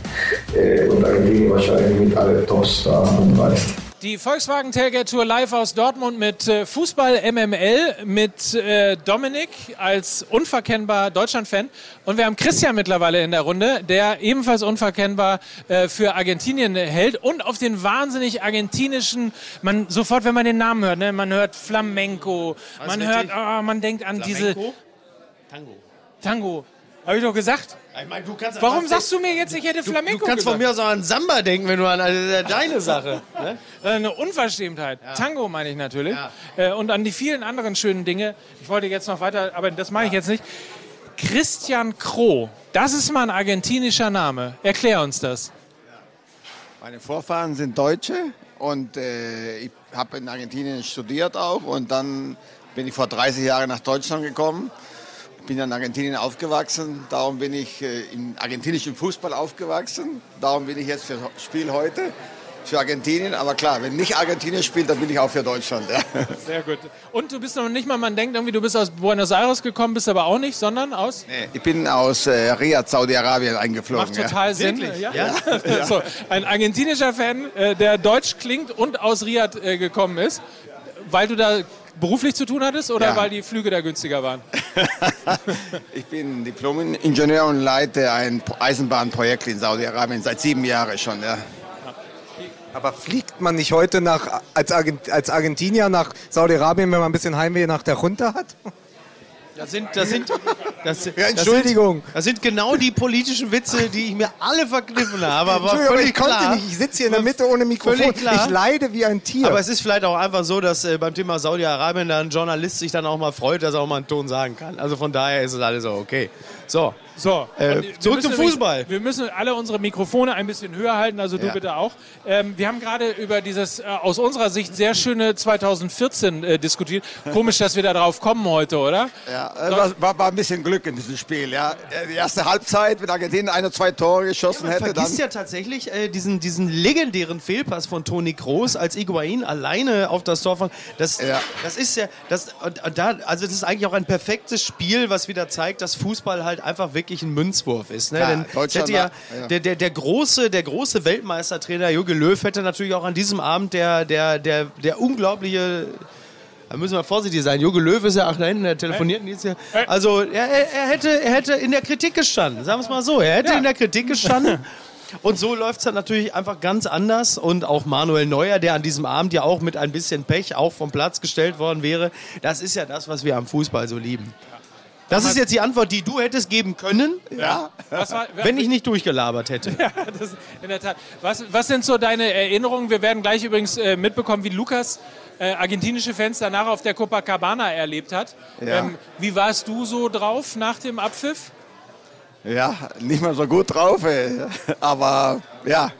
äh, und Argentinien wahrscheinlich mit alle Tops da anreist. Die Volkswagen Tailgate Tour live aus Dortmund mit äh, Fußball MML, mit äh, Dominik als unverkennbar Deutschland-Fan. Und wir haben Christian mittlerweile in der Runde, der ebenfalls unverkennbar äh, für Argentinien hält und auf den wahnsinnig argentinischen, man sofort, wenn man den Namen hört, ne, man hört Flamenco, man hört, oh, man denkt an Flamenco? diese Tango. Tango. Habe ich doch gesagt. Ich mein, Warum sagst du mir jetzt, ich hätte Flamenco Du, du kannst gesagt? von mir aus auch an Samba denken, wenn du an also, deine [laughs] Sache. Ne? Eine Unverschämtheit. Ja. Tango meine ich natürlich. Ja. Äh, und an die vielen anderen schönen Dinge. Ich wollte jetzt noch weiter, aber das mache ich jetzt nicht. Christian Kroh, das ist mal ein argentinischer Name. Erklär uns das. Meine Vorfahren sind Deutsche und äh, ich habe in Argentinien studiert auch und dann bin ich vor 30 Jahren nach Deutschland gekommen bin in Argentinien aufgewachsen, darum bin ich äh, im argentinischen Fußball aufgewachsen. Darum bin ich jetzt für das Spiel heute für Argentinien. Aber klar, wenn nicht Argentinien spielt, dann bin ich auch für Deutschland. Ja. [laughs] Sehr gut. Und du bist noch nicht mal, man denkt irgendwie, du bist aus Buenos Aires gekommen, bist aber auch nicht, sondern aus? Nee, ich bin aus äh, Riyadh, Saudi-Arabien eingeflogen. Macht total ja. Sinn. Ja? ja? ja. [laughs] So, ein argentinischer Fan, äh, der deutsch klingt und aus Riyadh äh, gekommen ist, weil du da beruflich zu tun hattest oder ja. weil die Flüge da günstiger waren? [laughs] ich bin Diplom-Ingenieur und leite ein Eisenbahnprojekt in Saudi-Arabien seit sieben Jahren schon. Ja. Aber fliegt man nicht heute nach, als, Argent, als Argentinier nach Saudi-Arabien, wenn man ein bisschen Heimweh nach der Junta hat? Das sind, das sind, das, ja, Entschuldigung. Das sind, das sind, genau die politischen Witze, die ich mir alle verkniffen habe. Aber völlig ich konnte klar. nicht. Ich sitze hier in der Mitte ohne Mikrofon. Ich leide wie ein Tier. Aber es ist vielleicht auch einfach so, dass äh, beim Thema Saudi-Arabien ein Journalist sich dann auch mal freut, dass er auch mal einen Ton sagen kann. Also von daher ist es alles so okay. So, so, äh, zurück zum Fußball. Wir müssen alle unsere Mikrofone ein bisschen höher halten, also du ja. bitte auch. Ähm, wir haben gerade über dieses äh, aus unserer Sicht sehr schöne 2014 äh, diskutiert. Komisch, dass wir da drauf kommen heute, oder? Ja, äh, war, war, ein bisschen Glück in diesem Spiel. Ja. Äh, die erste Halbzeit, wenn Argentinien ein oder zwei Tore geschossen ja, hätte, dann. ja tatsächlich äh, diesen, diesen legendären Fehlpass von Toni Kroos, als Iguain alleine auf das Tor von. Das, ja. das ist ja, das, und, und da, also das ist eigentlich auch ein perfektes Spiel, was wieder zeigt, dass Fußball halt einfach wirklich wirklich ein Münzwurf ist. Ne? Klar, Denn hätte ja, ja, Der, der, der, große, der große Weltmeistertrainer Jogi Löw hätte natürlich auch an diesem Abend der, der, der, der unglaubliche da müssen wir vorsichtig sein. Jogi Löw ist ja, ach da hinten, der telefoniert hey. hier. Also er, er, hätte, er hätte in der Kritik gestanden, sagen wir es mal so. Er hätte ja. in der Kritik gestanden. [laughs] Und so läuft es dann natürlich einfach ganz anders. Und auch Manuel Neuer, der an diesem Abend ja auch mit ein bisschen Pech auch vom Platz gestellt worden wäre, das ist ja das, was wir am Fußball so lieben. Das ist jetzt die Antwort, die du hättest geben können, ja. War, wenn ich nicht durchgelabert hätte. [laughs] Ja, das, in der Tat. Was, was, sind so deine Erinnerungen? Wir werden gleich übrigens äh, mitbekommen, wie Lukas äh, argentinische Fans danach auf der Copacabana erlebt hat. Ja. Ähm, wie warst du so drauf nach dem Abpfiff? Ja, nicht mehr so gut drauf, ey. aber ja,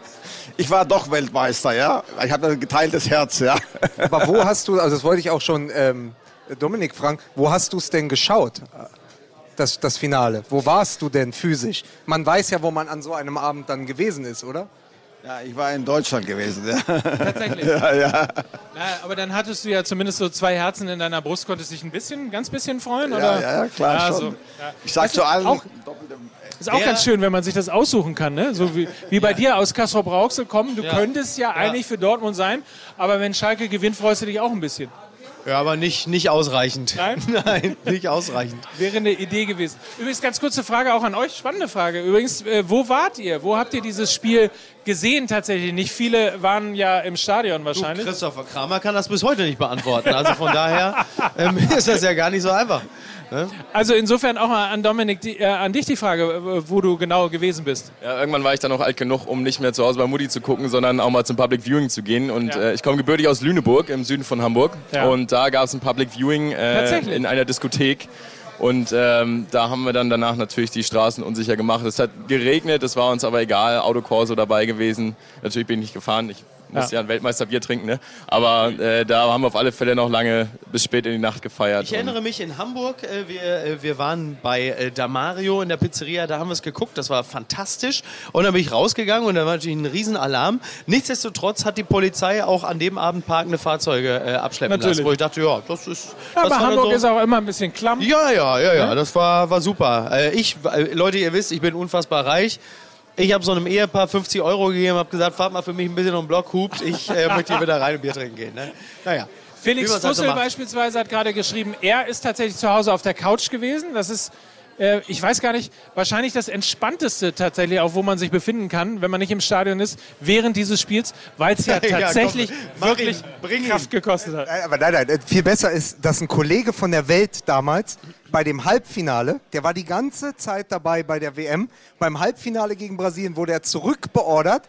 ich war doch Weltmeister, ja. Ich habe ein geteiltes Herz, ja. Aber wo hast du, also das wollte ich auch schon ähm, Dominik fragen, wo hast du es denn geschaut? Das, das Finale? Wo warst du denn physisch? Man weiß ja, wo man an so einem Abend dann gewesen ist, oder? Ja, ich war in Deutschland gewesen. Ja. Tatsächlich? [laughs] Ja, ja. Na, aber dann hattest du ja zumindest so zwei Herzen in deiner Brust, konntest dich ein bisschen, ganz bisschen freuen? Oder? Ja, ja, klar ja, schon. So, ja. Ich sag zu allen... Auch, ist auch ganz schön, wenn man sich das aussuchen kann, ne? So wie, wie bei dir aus Kassel Brauxel kommen. Du könntest ja, eigentlich für Dortmund sein, aber wenn Schalke gewinnt, freust du dich auch ein bisschen. Ja, aber nicht, nicht ausreichend. Nein? [laughs] Nein, nicht ausreichend. Wäre eine Idee gewesen. Übrigens, ganz kurze Frage auch an euch, spannende Frage. Übrigens, äh, wo wart ihr? Wo habt ihr dieses Spiel gesehen tatsächlich? Nicht viele waren ja im Stadion wahrscheinlich. Christopher Kramer kann das bis heute nicht beantworten. Also von daher [laughs] ähm, ist das ja gar nicht so einfach. Also insofern auch mal an Dominik, die, äh, an dich die Frage, äh, wo du genau gewesen bist. Ja, irgendwann war ich dann auch alt genug, um nicht mehr zu Hause bei Mutti zu gucken, sondern auch mal zum Public Viewing zu gehen. Und Ja. äh, ich komme gebürtig aus Lüneburg im Süden von Hamburg. Ja. Und da gab es ein Public Viewing äh, in einer Diskothek. Und ähm, da haben wir dann danach natürlich die Straßen unsicher gemacht. Es hat geregnet, es war uns aber egal, Autokorso dabei gewesen. Natürlich bin ich nicht gefahren, ich musste ja, ein Weltmeisterbier trinken. Ne? Aber äh, da haben wir auf alle Fälle noch lange bis spät in die Nacht gefeiert. Ich erinnere mich in Hamburg, äh, wir, äh, wir waren bei äh, Damario in der Pizzeria, da haben wir es geguckt, das war fantastisch. Und dann bin ich rausgegangen und da war natürlich ein Riesenalarm. Nichtsdestotrotz hat die Polizei auch an dem Abend parkende Fahrzeuge äh, abschleppen Natürlich. lassen, wo ich dachte, ja, das ist... Aber das dann Hamburg so- ist auch immer ein bisschen klamm. Ja, ja, ja, ja, das war, war super. Äh, ich, äh, Leute, ihr wisst, ich bin unfassbar reich. Ich habe so einem Ehepaar 50 Euro gegeben, habe gesagt, fahrt mal für mich ein bisschen um den Block, hupt. Ich äh, [laughs] möchte hier wieder rein und Bier trinken gehen. Ne? Naja. Felix halt Fussel beispielsweise hat gerade geschrieben, er ist tatsächlich zu Hause auf der Couch gewesen. Das ist, äh, ich weiß gar nicht, wahrscheinlich das Entspannteste tatsächlich, auch wo man sich befinden kann, wenn man nicht im Stadion ist, während dieses Spiels, weil es ja [laughs] Ja, komm, tatsächlich wirklich ihn, bring ihn. Kraft gekostet hat. Nein, aber nein, nein, äh, viel besser ist, dass ein Kollege von der Welt damals bei dem Halbfinale, der war die ganze Zeit dabei bei der WM, beim Halbfinale gegen Brasilien wurde er zurückbeordert,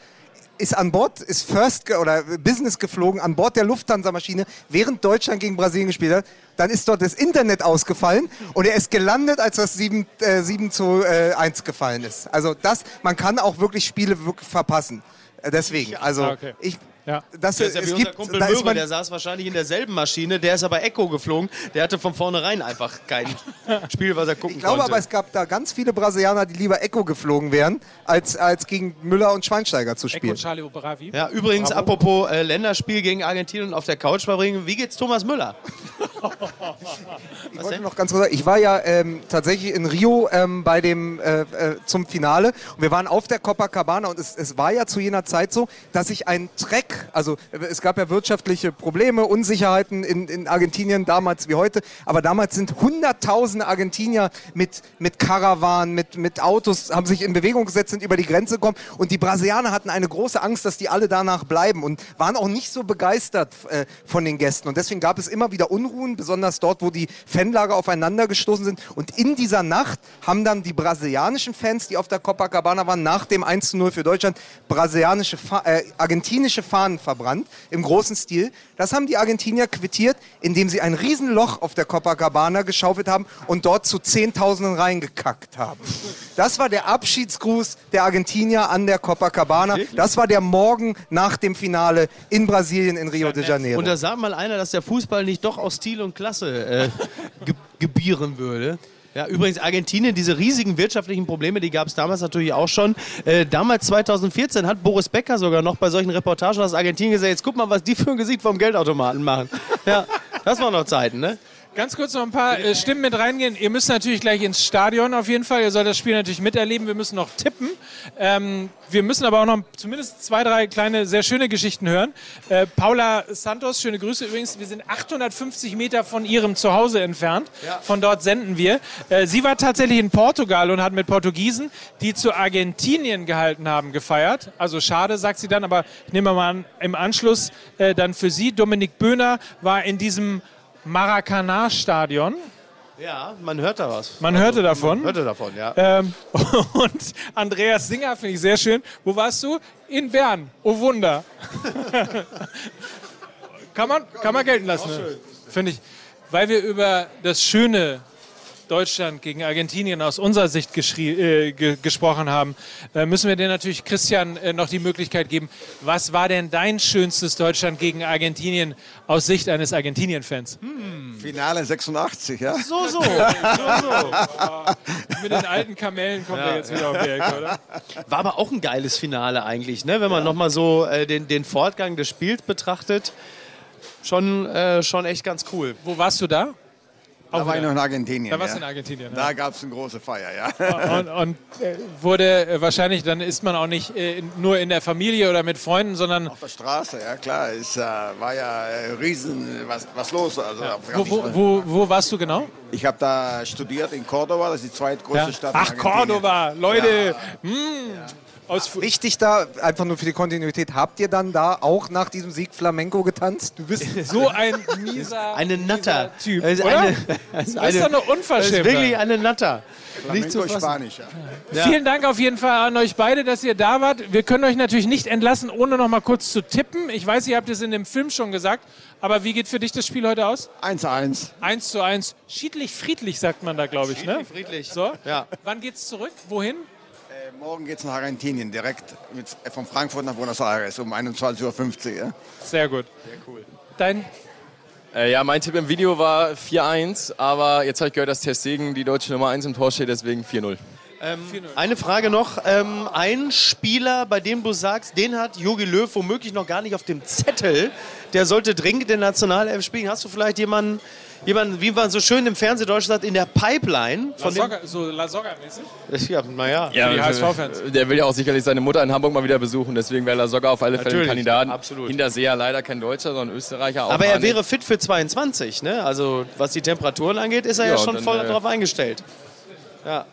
ist an Bord, ist First oder Business geflogen, an Bord der Lufthansa-Maschine, während Deutschland gegen Brasilien gespielt hat. Dann ist dort das Internet ausgefallen und er ist gelandet, als das 7, äh, 7 zu äh, 1 gefallen ist. Also das, man kann auch wirklich Spiele wirklich verpassen. Äh, Deswegen, also okay. ich, Ja. das, Das ist ja wie es unser gibt, Kumpel man, der saß wahrscheinlich in derselben Maschine, der ist aber Echo geflogen. Der hatte von vornherein einfach kein [laughs] Spiel, was er gucken Ich glaube konnte. aber, es gab da ganz viele Brasilianer, die lieber Echo geflogen wären, als, als gegen Müller und Schweinsteiger zu Echo spielen. und Charlie Bravi. ja, übrigens, Bravo. apropos äh, Länderspiel gegen Argentinien auf der Couch verbringen, wie geht's Thomas Müller? [laughs] Ich wollte noch ganz kurz sagen, ich war ja ähm, tatsächlich in Rio ähm, bei dem, äh, äh, zum Finale und wir waren auf der Copacabana und es, es war ja zu jener Zeit so, dass ich einen Treck, also es gab ja wirtschaftliche Probleme, Unsicherheiten in, in Argentinien damals wie heute, aber damals sind hunderttausende Argentinier mit, mit Karawanen, mit, mit Autos, haben sich in Bewegung gesetzt, sind über die Grenze gekommen. Und die Brasilianer hatten eine große Angst, dass die alle danach bleiben und waren auch nicht so begeistert äh, von den Gästen. Und deswegen gab es immer wieder Unruhen, besonders dort, wo die Fanlager aufeinander gestoßen sind. Und in dieser Nacht haben dann die brasilianischen Fans, die auf der Copacabana waren, nach dem 1 zu 0 für Deutschland brasilianische, Fa äh, argentinische Fahnen verbrannt im großen Stil. Das haben die Argentinier quittiert, indem sie ein Riesenloch auf der Copacabana geschaufelt haben und dort zu Zehntausenden reingekackt haben. Das war der Abschiedsgruß der Argentinier an der Copacabana. Das war der Morgen nach dem Finale in Brasilien in Rio de Janeiro. Und da sagt mal einer, dass der Fußball nicht doch aus Stil und Klasse äh, ge gebieren würde. Ja, übrigens Argentinien, diese riesigen wirtschaftlichen Probleme, die gab es damals natürlich auch schon. Äh, damals 2014 hat Boris Becker sogar noch bei solchen Reportagen aus Argentinien gesagt, jetzt guck mal, was die für ein Gesicht vom Geldautomaten machen. Ja, das waren noch Zeiten, ne? Ganz kurz noch ein paar äh, Stimmen mit reingehen. Ihr müsst natürlich gleich ins Stadion auf jeden Fall. Ihr sollt das Spiel natürlich miterleben. Wir müssen noch tippen. Ähm, wir müssen aber auch noch zumindest zwei, drei kleine, sehr schöne Geschichten hören. Äh, Paula Santos, schöne Grüße übrigens. Wir sind 850 Meter von ihrem Zuhause entfernt. Von dort senden wir. Äh, sie war tatsächlich in Portugal und hat mit Portugiesen, die zu Argentinien gehalten haben, gefeiert. Also schade, sagt sie dann, aber ich nehme mal an, im Anschluss äh, dann für sie. Dominik Böhner war in diesem Maracanã-Stadion. Ja, man hört da was. Man hörte davon. Man hörte davon, ja. Ähm, [laughs] und Andreas Singer finde ich sehr schön. Wo warst du? In Bern. Oh Wunder. [laughs] kann, man, kann man gelten lassen. Finde ich. Weil wir über das schöne Deutschland gegen Argentinien aus unserer Sicht äh, ge gesprochen haben, äh, müssen wir dir natürlich, Christian, äh, noch die Möglichkeit geben. Was war denn dein schönstes Deutschland gegen Argentinien aus Sicht eines Argentinien-Fans? Finale 86, ja. So, so. Mit den alten Kamellen kommt er jetzt wieder um die Ecke, oder? War aber auch ein geiles Finale eigentlich, ne? wenn man nochmal so äh, den, den Fortgang des Spiels betrachtet. Schon, äh, schon echt ganz cool. Wo warst du da? Da Auch war ich wieder. noch in Argentinien. Da warst ja. du in Argentinien, Da ja. gab es eine große Feier, ja. Und, und äh, wurde äh, wahrscheinlich, dann ist man auch nicht äh, nur in der Familie oder mit Freunden, sondern Auf der Straße, ja klar. Es war ja riesen was, was los. Also, wo, wo, wo, wo warst du genau? Ich habe da studiert in Cordoba, das ist die zweitgrößte Ja. Stadt. Ach. Cordoba, Leute. hm, aus, Wichtig da, einfach nur für die Kontinuität, habt ihr dann da auch nach diesem Sieg Flamenco getanzt? Du bist [laughs] so ein [laughs] mieser, Eine Natter. mieser Typ, oder? eine- das ist, eine- doch eine Das ist Unverschämtheit. wirklich eine Natter. Nicht zu fassen. Spanisch, ja. Vielen Dank auf jeden Fall an euch beide, dass ihr da wart. Wir können euch natürlich nicht entlassen, ohne noch mal kurz zu tippen. Ich weiß, ihr habt es in dem Film schon gesagt, aber wie geht für dich das Spiel heute aus? 1-1. 1 zu 1. Schiedlich, friedlich sagt man da, glaube ich. Ne? Schiedlich, friedlich. So? Ja. Wann geht's zurück? Wohin? Morgen geht es nach Argentinien, direkt mit, von Frankfurt nach Buenos Aires um 21.50 Uhr. Ja. Sehr gut. Sehr cool. Dein Äh, ja, mein Tipp im Video war 4-1, aber jetzt habe ich gehört, dass Ter Stegen die deutsche Nummer 1 im Tor steht, deswegen 4-0. Eine Frage noch. Ähm, ein Spieler, bei dem du sagst, den hat Jogi Löw womöglich noch gar nicht auf dem Zettel. Der sollte dringend in der Nationalelf spielen. Hast du vielleicht jemanden, jemanden wie man so schön im Fernsehdeutsch sagt, in der Pipeline? La Von dem, Soga, so La Soga-mäßig? ja, naja. die HSV-Fans. Der will ja auch sicherlich seine Mutter in Hamburg mal wieder besuchen, deswegen wäre er sogar auf alle Fälle ein Natürlich, Kandidat. absolut. Hinterseher leider kein Deutscher, sondern Österreicher auch. Aber er wäre fit für 22, ne? Also was die Temperaturen angeht, ist er ja, Ja, schon dann, voll äh, darauf eingestellt. Ja.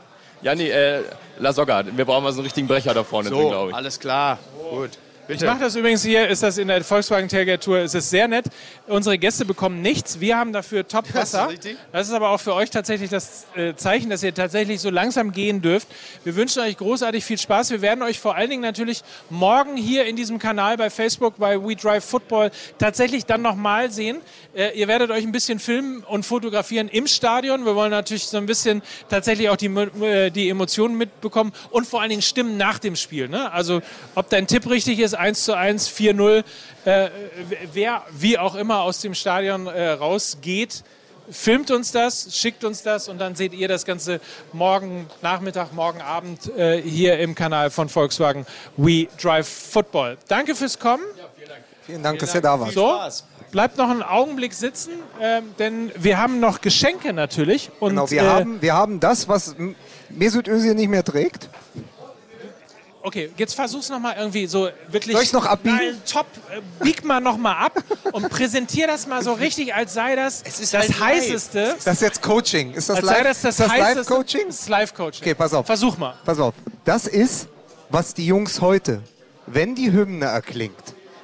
Ja, nee, äh, La Soga. Wir brauchen mal so einen richtigen Brecher da vorne drin, So, glaube ich. alles klar. Gut. Ich mache das übrigens hier, ist das in der Volkswagen Tailgate Tour, ist es sehr nett. Unsere Gäste bekommen nichts, wir haben dafür Top-Wasser. richtig. Das ist aber auch für euch tatsächlich das äh, Zeichen, dass ihr tatsächlich so langsam gehen dürft. Wir wünschen euch großartig viel Spaß. Wir werden euch vor allen Dingen natürlich morgen hier in diesem Kanal bei Facebook, bei We Drive Football tatsächlich dann nochmal sehen. Äh, ihr werdet euch ein bisschen filmen und fotografieren im Stadion. Wir wollen natürlich so ein bisschen tatsächlich auch die, äh, die Emotionen mitbekommen und vor allen Dingen Stimmen nach dem Spiel. Ne? Also ob dein Tipp richtig ist, 1 zu 1, 4-0, äh, wer wie auch immer aus dem Stadion äh, rausgeht, filmt uns das, schickt uns das und dann seht ihr das Ganze morgen Nachmittag, morgen Abend äh, hier im Kanal von Volkswagen We Drive Football. Danke fürs Kommen. Vielen Dank, dass ihr da wart. So, bleibt noch einen Augenblick sitzen, ähm, denn wir haben noch Geschenke natürlich. Und, Genau, wir, äh, haben, wir haben das, was Mesut Özil nicht mehr trägt. Okay, jetzt versuch's noch mal irgendwie so wirklich. Soll ich's noch abbiegen? Nein, top, äh, bieg mal noch mal ab und präsentier das mal so richtig, als sei das ist das halt live. heißeste. Das ist jetzt Coaching. Ist das als sei live, das das, ist das heißeste. Live-Coaching? Das ist Live-Coaching. Okay, pass auf. Versuch mal. Pass auf. Das ist, was die Jungs heute, wenn die Hymne erklingt,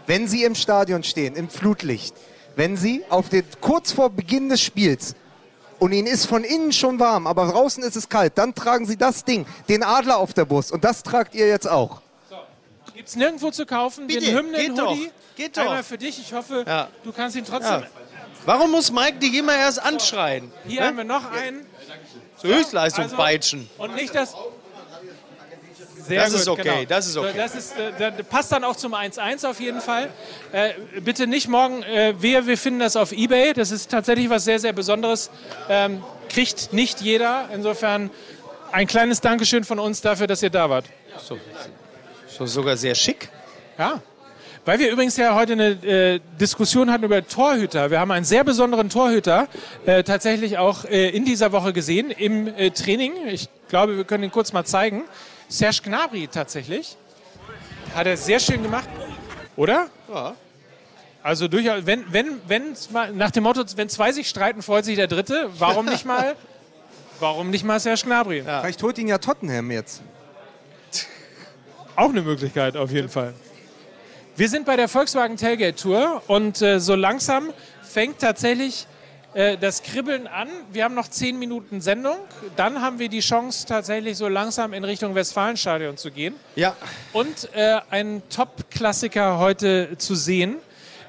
wenn sie im Stadion stehen, im Flutlicht, wenn sie auf den, kurz vor Beginn des Spiels und ihnen ist von innen schon warm, aber draußen ist es kalt, dann tragen sie das Ding, den Adler auf der Brust. Und das tragt ihr jetzt auch. Gibt's nirgendwo zu kaufen. Bitte, den Hymnen geht doch, Hoodie. geht doch. Einmal für dich. Ich hoffe, Ja. du kannst ihn trotzdem. Ja. Warum muss Mike die immer erst anschreien? Hier Ne? haben wir noch einen. So Höchstleistung Also- peitschen. Und nicht das. Sehr Das gut, ist okay, genau. das ist okay. So, Das ist, äh, das passt dann auch zum 1-1 auf jeden Fall. Äh, bitte nicht morgen, äh, wir, wir finden das auf Ebay. Das ist tatsächlich was sehr, sehr Besonderes. Ähm, kriegt nicht jeder. Insofern ein kleines Dankeschön von uns dafür, dass ihr da wart. So sogar sehr schick. Ja. Weil wir übrigens ja heute eine äh, Diskussion hatten über Torhüter. Wir haben einen sehr besonderen Torhüter äh, tatsächlich auch äh, in dieser Woche gesehen im äh, Training. Ich glaube, wir können ihn kurz mal zeigen. Serge Gnabry tatsächlich. Hat er sehr schön gemacht. Oder? Ja. Also durchaus, wenn, wenn, wenn's mal, nach dem Motto, wenn zwei sich streiten, freut sich der Dritte. Warum nicht mal, [laughs] warum nicht mal Serge Gnabry? Vielleicht holt ihn ja Tottenham jetzt. Auch eine Möglichkeit, auf jeden Fall. Wir sind bei der Volkswagen Tailgate Tour und äh, so langsam fängt tatsächlich äh, das Kribbeln an. Wir haben noch zehn Minuten Sendung. Dann haben wir die Chance, tatsächlich so langsam in Richtung Westfalenstadion zu gehen Ja. und äh, einen Top-Klassiker heute zu sehen.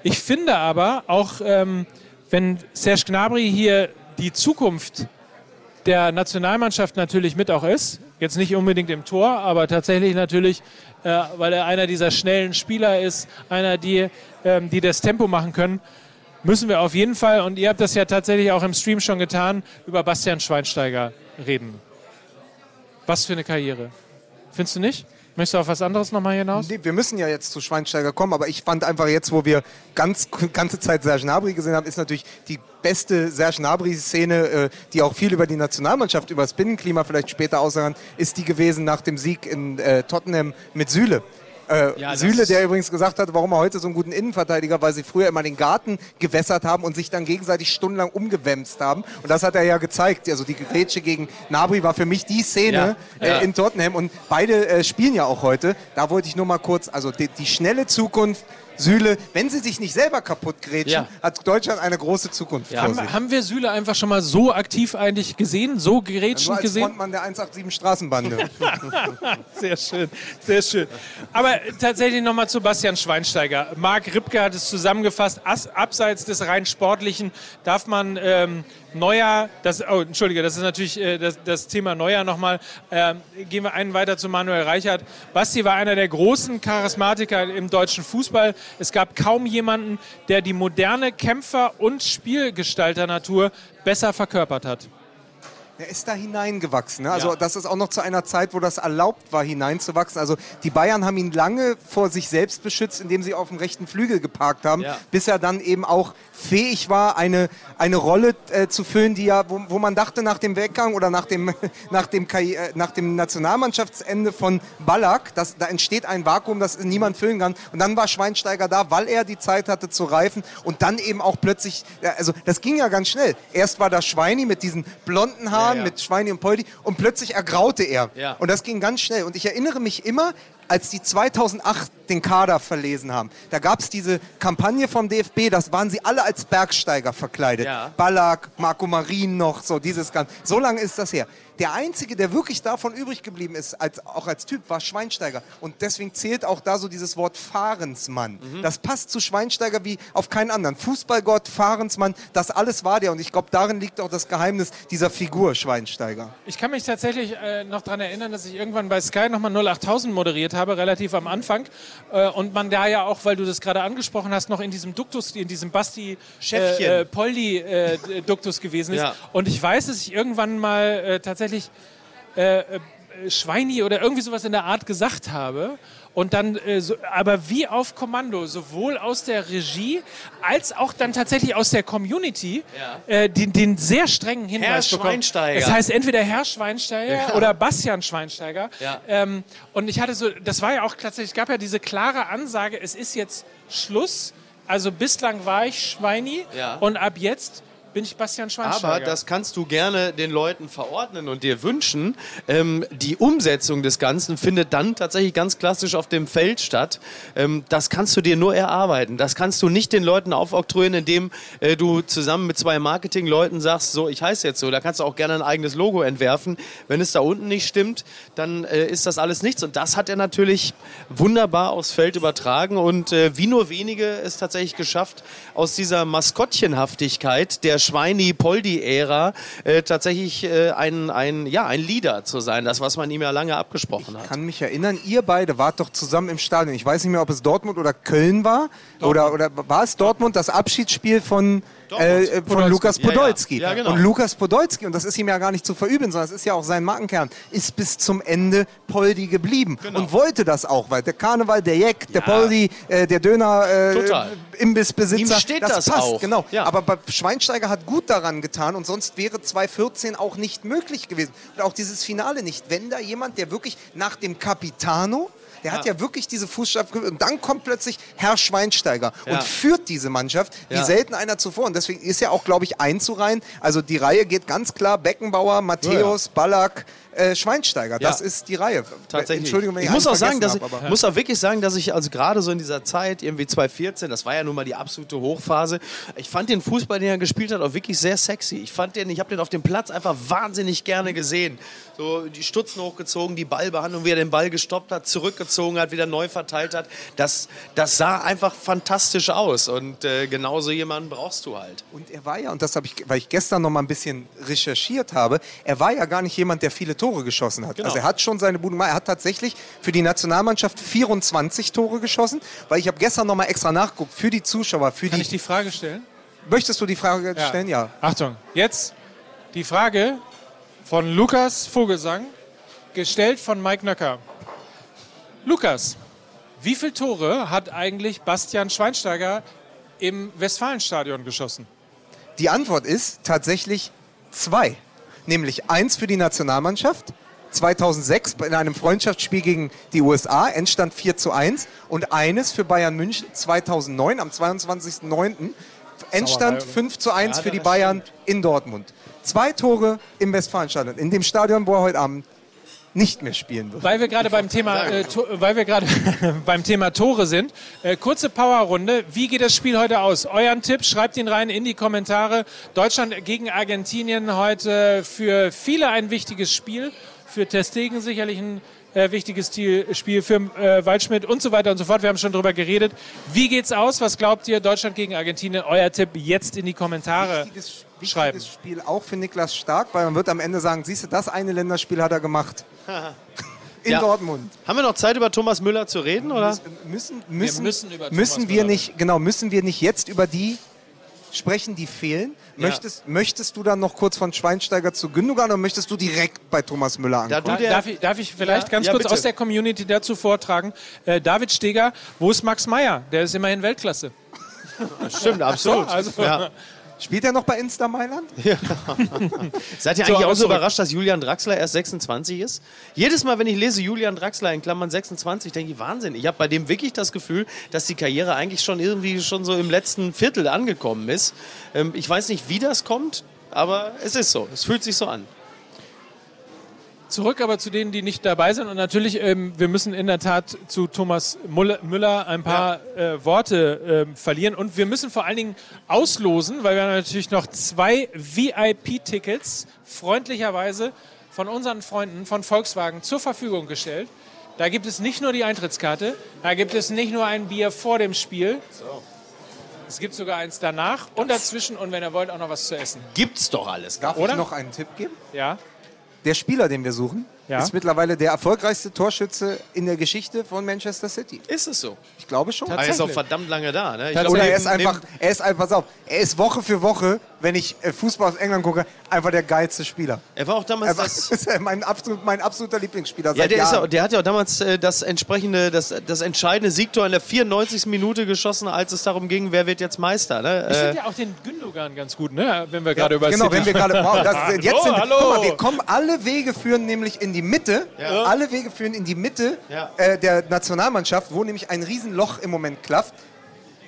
Ich finde aber, auch ähm, wenn Serge Gnabry hier die Zukunft der Nationalmannschaft natürlich mit auch ist, jetzt nicht unbedingt im Tor, aber tatsächlich natürlich, äh, weil er einer dieser schnellen Spieler ist, einer, die, ähm, die das Tempo machen können, müssen wir auf jeden Fall, und ihr habt das ja tatsächlich auch im Stream schon getan, über Bastian Schweinsteiger reden. Was für eine Karriere. Findest du nicht? Möchtest du auf was anderes nochmal hinaus? Nee, wir müssen ja jetzt zu Schweinsteiger kommen, aber ich fand einfach jetzt, wo wir ganz ganze Zeit Serge Gnabry gesehen haben, ist natürlich die beste Serge Gnabry-Szene, äh, die auch viel über die Nationalmannschaft, über das Binnenklima vielleicht später aussagen, ist die gewesen nach dem Sieg in äh, Tottenham mit Süle. Äh, Ja, Süle, der übrigens gesagt hat, warum er heute so einen guten Innenverteidiger, weil sie früher immer den Garten gewässert haben und sich dann gegenseitig stundenlang umgewämst haben. Und das hat er ja gezeigt. Also die Grätsche gegen Nabri war für mich die Szene Ja, ja. Äh, in Tottenham. Und beide äh, spielen ja auch heute. Da wollte ich nur mal kurz, also die, die schnelle Zukunft, Süle, wenn sie sich nicht selber kaputt grätschen, Ja. hat Deutschland eine große Zukunft vor sich. Haben, haben wir Süle einfach schon mal so aktiv eigentlich gesehen, so gerätschend als gesehen? Frontmann der 187 Straßenbande. [laughs] Sehr schön, sehr schön. Aber tatsächlich nochmal zu Bastian Schweinsteiger. Marc Ripke hat es zusammengefasst. As, abseits des rein sportlichen darf man ähm, Neuer, das, oh, entschuldige, das ist natürlich äh, das, das Thema Neuer nochmal. Ähm, gehen wir einen weiter zu Manuel Reichert. Basti war einer der großen Charismatiker im deutschen Fußball. Es gab kaum jemanden, der die moderne Kämpfer- und Spielgestalter-Natur besser verkörpert hat. Er ist da hineingewachsen. Ne? Also Ja. das ist auch noch zu einer Zeit, wo das erlaubt war, hineinzuwachsen. Also die Bayern haben ihn lange vor sich selbst beschützt, indem sie auf dem rechten Flügel geparkt haben, Ja. bis er dann eben auch fähig war, eine, eine Rolle äh, zu füllen, die ja, wo, wo man dachte nach dem Weggang oder nach dem, [laughs] nach dem, Karri- äh, nach dem Nationalmannschaftsende von Ballack, dass, da entsteht ein Vakuum, das niemand füllen kann. Und dann war Schweinsteiger da, weil er die Zeit hatte zu reifen und dann eben auch plötzlich, ja, also das ging ja ganz schnell. Erst war da Schweini mit diesen blonden Haaren, Ja, ja. mit Schweini und Poldi und plötzlich ergraute er. Und das ging ganz schnell. Und ich erinnere mich immer, als die 2008 den Kader verlesen haben, da gab es diese Kampagne vom DFB, das waren sie alle als Bergsteiger verkleidet. Ja. Ballack, Marco Marin noch, so dieses Ganze. So lange ist das her. Der Einzige, der wirklich davon übrig geblieben ist, als, auch als Typ, war Schweinsteiger. Und deswegen zählt auch da so dieses Wort Fahrensmann. Mhm. Das passt zu Schweinsteiger wie auf keinen anderen. Fußballgott, Fahrensmann, das alles war der. Und ich glaube, darin liegt auch das Geheimnis dieser Figur Schweinsteiger. Ich kann mich tatsächlich äh, noch daran erinnern, dass ich irgendwann bei Sky nochmal 08000 moderiert habe, relativ am Anfang. Äh, und man da ja auch, weil du das gerade angesprochen hast, noch in diesem Duktus, in diesem Basti Schäffchen. äh, äh, Poldi äh, Duktus gewesen ist. Ja. Und ich weiß, dass ich irgendwann mal äh, tatsächlich äh, äh, Schweini oder irgendwie sowas in der Art gesagt habe. Und dann, äh, so, aber wie auf Kommando, sowohl aus der Regie als auch dann tatsächlich aus der Community, äh, den, den sehr strengen Hinweis Herr bekommen. Schweinsteiger. Es heißt entweder Herr Schweinsteiger oder Bastian Schweinsteiger. Ja. Ähm, und ich hatte so, das war ja auch tatsächlich, es gab ja diese klare Ansage, es ist jetzt Schluss. Also bislang war ich Schweini Ja. und ab jetzt bin ich Bastian Schweinsteiger. Aber das kannst du gerne den Leuten verordnen und dir wünschen. Ähm, die Umsetzung des Ganzen findet dann tatsächlich ganz klassisch auf dem Feld statt. Ähm, das kannst du dir nur erarbeiten. Das kannst du nicht den Leuten aufoktroyieren, indem äh, du zusammen mit zwei Marketingleuten sagst, so, ich heiße jetzt so. Da kannst du auch gerne ein eigenes Logo entwerfen. Wenn es da unten nicht stimmt, dann äh, ist das alles nichts. Und das hat er natürlich wunderbar aufs Feld übertragen und äh, wie nur wenige es tatsächlich geschafft, aus dieser Maskottchenhaftigkeit der Schweini-Poldi-Ära äh, tatsächlich äh, ein, ein, ja, ein Leader zu sein. Das, was man ihm ja lange abgesprochen hat. kann mich erinnern, ihr beide wart doch zusammen im Stadion. Ich weiß nicht mehr, ob es Dortmund oder Köln war. Oder, oder war es Dortmund, das Abschiedsspiel von, äh, äh, von Podolski. Lukas Ja, ja. Podolski. Ja, genau. Und Lukas Podolski, und das ist ihm ja gar nicht zu verübeln, sondern es ist ja auch sein Markenkern, ist bis zum Ende Poldi geblieben. Und wollte das auch, weil der Karneval, der Jeck, der Genau. Poldi, äh, der Döner, äh. Imbissbesitzer, Ihm steht das passt, auch. genau. Ja. Aber Schweinsteiger hat gut daran getan und sonst wäre 2014 auch nicht möglich gewesen. Und auch dieses Finale nicht. Wenn da jemand, der wirklich nach dem Capitano, der hat ja wirklich diese Fußstapfen und dann kommt plötzlich Herr Schweinsteiger Ja. und führt diese Mannschaft wie Ja. selten einer zuvor. Und deswegen ist ja auch, glaube ich, einzureihen. Also die Reihe geht ganz klar Beckenbauer, Matthäus, Ballack, äh, Schweinsteiger. Das Ja. ist die Reihe. Tatsächlich. Entschuldigung, wenn ich, ich muss auch sagen, dass vergessen ich, hab, aber- muss auch wirklich sagen, dass ich also gerade so in dieser Zeit, irgendwie 2014, das war ja nun mal die absolute Hochphase, ich fand den Fußball, den er gespielt hat, auch wirklich sehr sexy. Ich fand den, ich habe den auf dem Platz einfach wahnsinnig gerne gesehen. So die Stutzen hochgezogen, die Ballbehandlung, wie er den Ball gestoppt hat, zurückgezogen hat, wieder neu verteilt hat. Das, das sah einfach fantastisch aus und äh, genauso jemanden brauchst du halt. Und er war ja, und das habe ich, weil ich gestern noch mal ein bisschen recherchiert habe, er war ja gar nicht jemand, der viele Tore geschossen hat. Genau. Also er hat schon seine Buden gemacht. Er hat tatsächlich für die Nationalmannschaft 24 Tore geschossen, weil ich habe gestern noch mal extra nachgeguckt für die Zuschauer, für Kann die. ich die Frage stellen? Möchtest du die Frage stellen? Ja. Achtung, jetzt die Frage von Lukas Vogelsang, gestellt von Mike Nöcker. Lukas, wie viele Tore hat eigentlich Bastian Schweinsteiger im Westfalenstadion geschossen? Die Antwort ist tatsächlich zwei. Nämlich eins für die Nationalmannschaft, 2006 in einem Freundschaftsspiel gegen die USA, Endstand 4 zu 1. Und eines für Bayern München 2009 am 22.09. Endstand 5 zu 1 für die Bayern in Dortmund. Zwei Tore im Westfalenstadion, in dem Stadion, wo er heute Abend nicht mehr spielen wird. Weil wir gerade beim Thema, äh, weil wir gerade [laughs] beim Thema Tore sind. Äh, kurze Powerrunde. Wie geht das Spiel heute aus? Euren Tipp, schreibt ihn rein in die Kommentare. Deutschland gegen Argentinien heute für viele ein wichtiges Spiel. Für Testegen sicherlich ein äh, wichtiges Spiel für äh, Waldschmidt und so weiter und so fort. Wir haben schon drüber geredet. Wie geht's aus? Was glaubt ihr? Deutschland gegen Argentinien. Euer Tipp jetzt in die Kommentare wichtiges, schreiben. wichtiges Spiel auch für Niklas Stark, weil man wird am Ende sagen, siehst du, das eine Länderspiel hat er gemacht. [laughs] In Ja. Dortmund. Haben wir noch Zeit, über Thomas Müller zu reden? Oder? Müssen, müssen, müssen über Thomas müssen wir Müller nicht, genau, müssen wir nicht jetzt über die sprechen, die fehlen? Möchtest, möchtest du dann noch kurz von Schweinsteiger zu Gündogan oder möchtest du direkt bei Thomas Müller Da ankommen? der, Darf ich, darf ich vielleicht Ja, ganz ja, kurz bitte. aus der Community dazu vortragen? Äh, David Steger, wo ist Max Meyer? Der ist immerhin Weltklasse. stimmt, absolut. [laughs] also- ja. Spielt er noch bei Insta Mailand? [laughs] Seid ihr So, eigentlich auch so zurück. überrascht, dass Julian Draxler erst 26 ist? Jedes Mal, wenn ich lese Julian Draxler in Klammern 26, denke ich, Wahnsinn. Ich habe bei dem wirklich das Gefühl, dass die Karriere eigentlich schon irgendwie schon so im letzten Viertel angekommen ist. Ähm, ich weiß nicht, wie das kommt, aber es ist so. Es fühlt sich so an. Zurück aber zu denen, die nicht dabei sind. Und natürlich, ähm, wir müssen in der Tat zu Thomas Müller ein paar äh, Worte ähm, verlieren. Und wir müssen vor allen Dingen auslosen, weil wir haben natürlich noch zwei VIP-Tickets freundlicherweise von unseren Freunden von Volkswagen zur Verfügung gestellt. Da gibt es nicht nur die Eintrittskarte, da gibt es nicht nur ein Bier vor dem Spiel. Es gibt sogar eins danach und dazwischen und wenn ihr wollt auch noch was zu essen. Gibt's doch alles. Darf Oder? ich noch einen Tipp geben? Ja? Der Spieler, den wir suchen, Ja. ist mittlerweile der erfolgreichste Torschütze in der Geschichte von Manchester City. Ist es so? Ich glaube schon. Er ist auch verdammt lange da. Ne? Oder er ist einfach, er ist einfach, pass auf, er ist Woche für Woche, wenn ich äh, Fußball aus England gucke, einfach der geilste Spieler. Er war auch damals Er war, das. [laughs] ist mein, absolut, mein absoluter Lieblingsspieler Ja, seit der, ist Jahren. ja, der hat ja auch damals äh, das entsprechende, das, das entscheidende Siegtor in der 94. Minute geschossen, als es darum ging, wer wird jetzt Meister. Ne? Ich Äh, finde ja auch den Gündogan ganz gut, ne? wenn wir gerade über genau, City wenn wir gerade, wow, das ist, [laughs] jetzt Hallo, sind, hallo. guck mal, wir kommen, alle Wege führen nämlich in die Mitte, alle Wege führen in die Mitte Ja. äh, der Nationalmannschaft, wo nämlich ein Riesenloch im Moment klafft.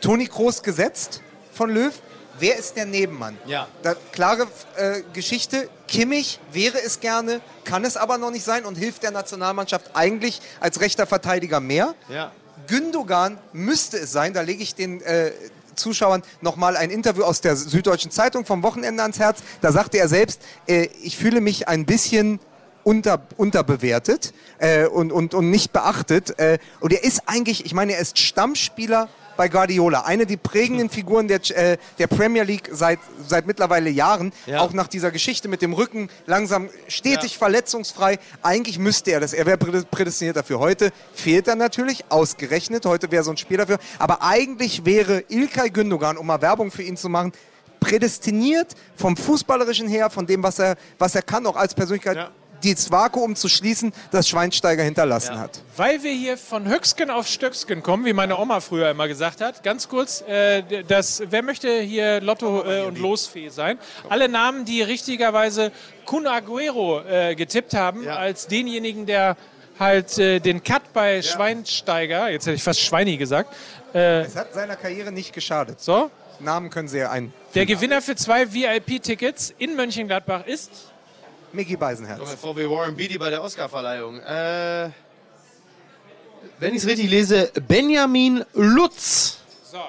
Toni Kroos gesetzt von Löw. Wer ist der Nebenmann? Ja. Da, klare äh, Geschichte. Kimmich wäre es gerne, kann es aber noch nicht sein und hilft der Nationalmannschaft eigentlich als rechter Verteidiger mehr. ja. Gündogan müsste es sein, da lege ich den äh, Zuschauern nochmal ein Interview aus der Süddeutschen Zeitung vom Wochenende ans Herz. Da sagte er selbst, äh, ich fühle mich ein bisschen unter, unterbewertet äh, und, und, und nicht beachtet. Äh, und er ist eigentlich, ich meine, er ist Stammspieler bei Guardiola. Eine der prägenden Figuren der, äh, der Premier League seit, seit mittlerweile Jahren. Ja. Auch nach dieser Geschichte mit dem Rücken langsam stetig verletzungsfrei. Eigentlich müsste er das. Er wäre prä- prädestiniert dafür. Heute fehlt er natürlich, ausgerechnet. Heute wäre so ein Spiel dafür. Aber eigentlich wäre Ilkay Gündogan, um mal Werbung für ihn zu machen, prädestiniert vom Fußballerischen her, von dem, was er, was er kann, auch als Persönlichkeit, Ja. Dieses Vakuum zu schließen, das Schweinsteiger hinterlassen hat. Weil wir hier von Höcksken auf Stöcksken kommen, wie meine Oma früher immer gesagt hat. Ganz kurz, äh, das, wer möchte hier Lotto äh, und Losfee sein? Alle Namen, die richtigerweise Kun Aguero äh, getippt haben, Ja. als denjenigen, der halt äh, den Cut bei Schweinsteiger, jetzt hätte ich fast Schweini gesagt, Es hat seiner Karriere nicht geschadet. so. Namen können Sie ja ein. Der Gewinner für zwei VIP-Tickets in Mönchengladbach ist Mickey Beisenherz. VW Warren Beatty bei der Oscarverleihung. Äh, wenn ich es richtig lese, Benjamin Lutz. So.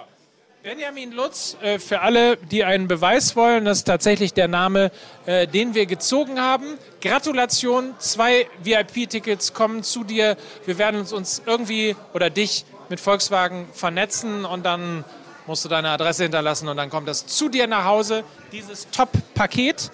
Benjamin Lutz, äh, für alle, die einen Beweis wollen, das ist tatsächlich der Name, äh, den wir gezogen haben. Gratulation, zwei VIP-Tickets kommen zu dir. Wir werden uns, uns irgendwie oder dich mit Volkswagen vernetzen und dann musst du deine Adresse hinterlassen und dann kommt das zu dir nach Hause, dieses Top-Paket.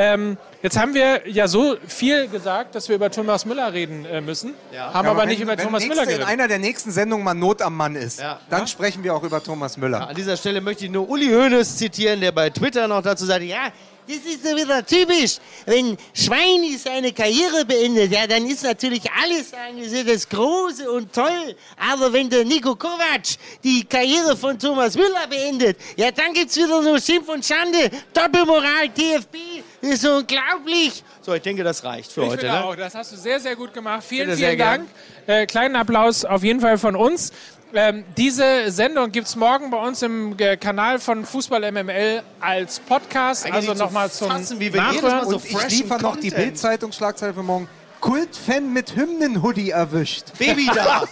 Ähm, jetzt haben wir ja so viel gesagt, dass wir über Thomas Müller reden äh, müssen. Ja. Haben Ja, aber wenn, nicht über wenn Thomas nächste, Müller in geredet. einer der nächsten Sendungen mal Not am Mann ist, Ja. dann sprechen wir auch über Thomas Müller. An dieser Stelle möchte ich nur Uli Hoeneß zitieren, der bei Twitter noch dazu sagt, ja, Das ist so wieder typisch. Wenn Schweini seine Karriere beendet, ja, dann ist natürlich alles sie, das Große und toll. Aber wenn der Nico Kovac die Karriere von Thomas Müller beendet, ja, dann gibt's wieder nur Schimpf und Schande. Doppelmoral, DFB, das ist unglaublich. so, ich denke, das reicht für Ich heute. finde Ne? auch, das hast du sehr, sehr gut gemacht. Vielen, Bitte vielen Dank. Äh, kleinen Applaus auf jeden Fall von uns. Ähm, diese Sendung gibt es morgen bei uns im äh, Kanal von Fußball MML als Podcast. Eigentlich also nochmal zum fassen, wie wir jedes Nachhören. Mal so Und ich liefere noch die. Bild-Zeitung-Schlagzeile für morgen. Kultfan mit Hymnen-Hoodie erwischt. Baby da.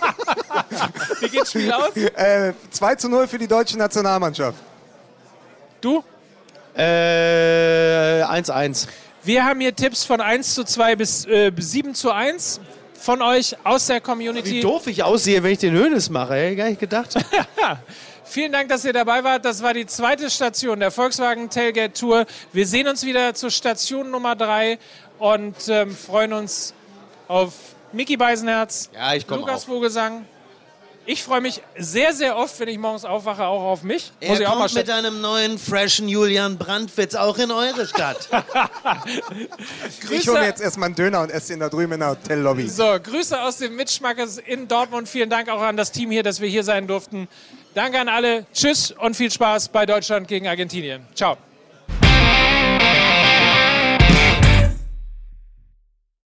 [laughs] Wie geht's Spiel aus? Äh, 2 zu 0 für die deutsche Nationalmannschaft. Du? Äh, 1-1. Wir haben hier Tipps von 1 zu 2 bis äh, 7 zu 1 von euch aus der Community. Wie doof ich aussehe, wenn ich den Hönes mache, hätte ich gar nicht gedacht. [laughs] Vielen Dank, dass ihr dabei wart. Das war die zweite Station der Volkswagen Tailgate Tour. Wir sehen uns wieder zur Station Nummer 3 und ähm, freuen uns auf Mickey Beisenherz, Ja, Lukas auch. Vogelsang. Ich freue mich sehr, sehr oft, wenn ich morgens aufwache, auch auf mich. Er Muss ich auch mal kommt mit einem neuen, freshen Julian Brandwitz auch in eure Stadt. [laughs] Ich hole mir jetzt erstmal einen Döner und esse den da drüben in der Hotellobby. So, Grüße aus dem Mitschmackers in Dortmund. Vielen Dank auch an das Team hier, dass wir hier sein durften. Danke an alle. Tschüss und viel Spaß bei Deutschland gegen Argentinien. Ciao.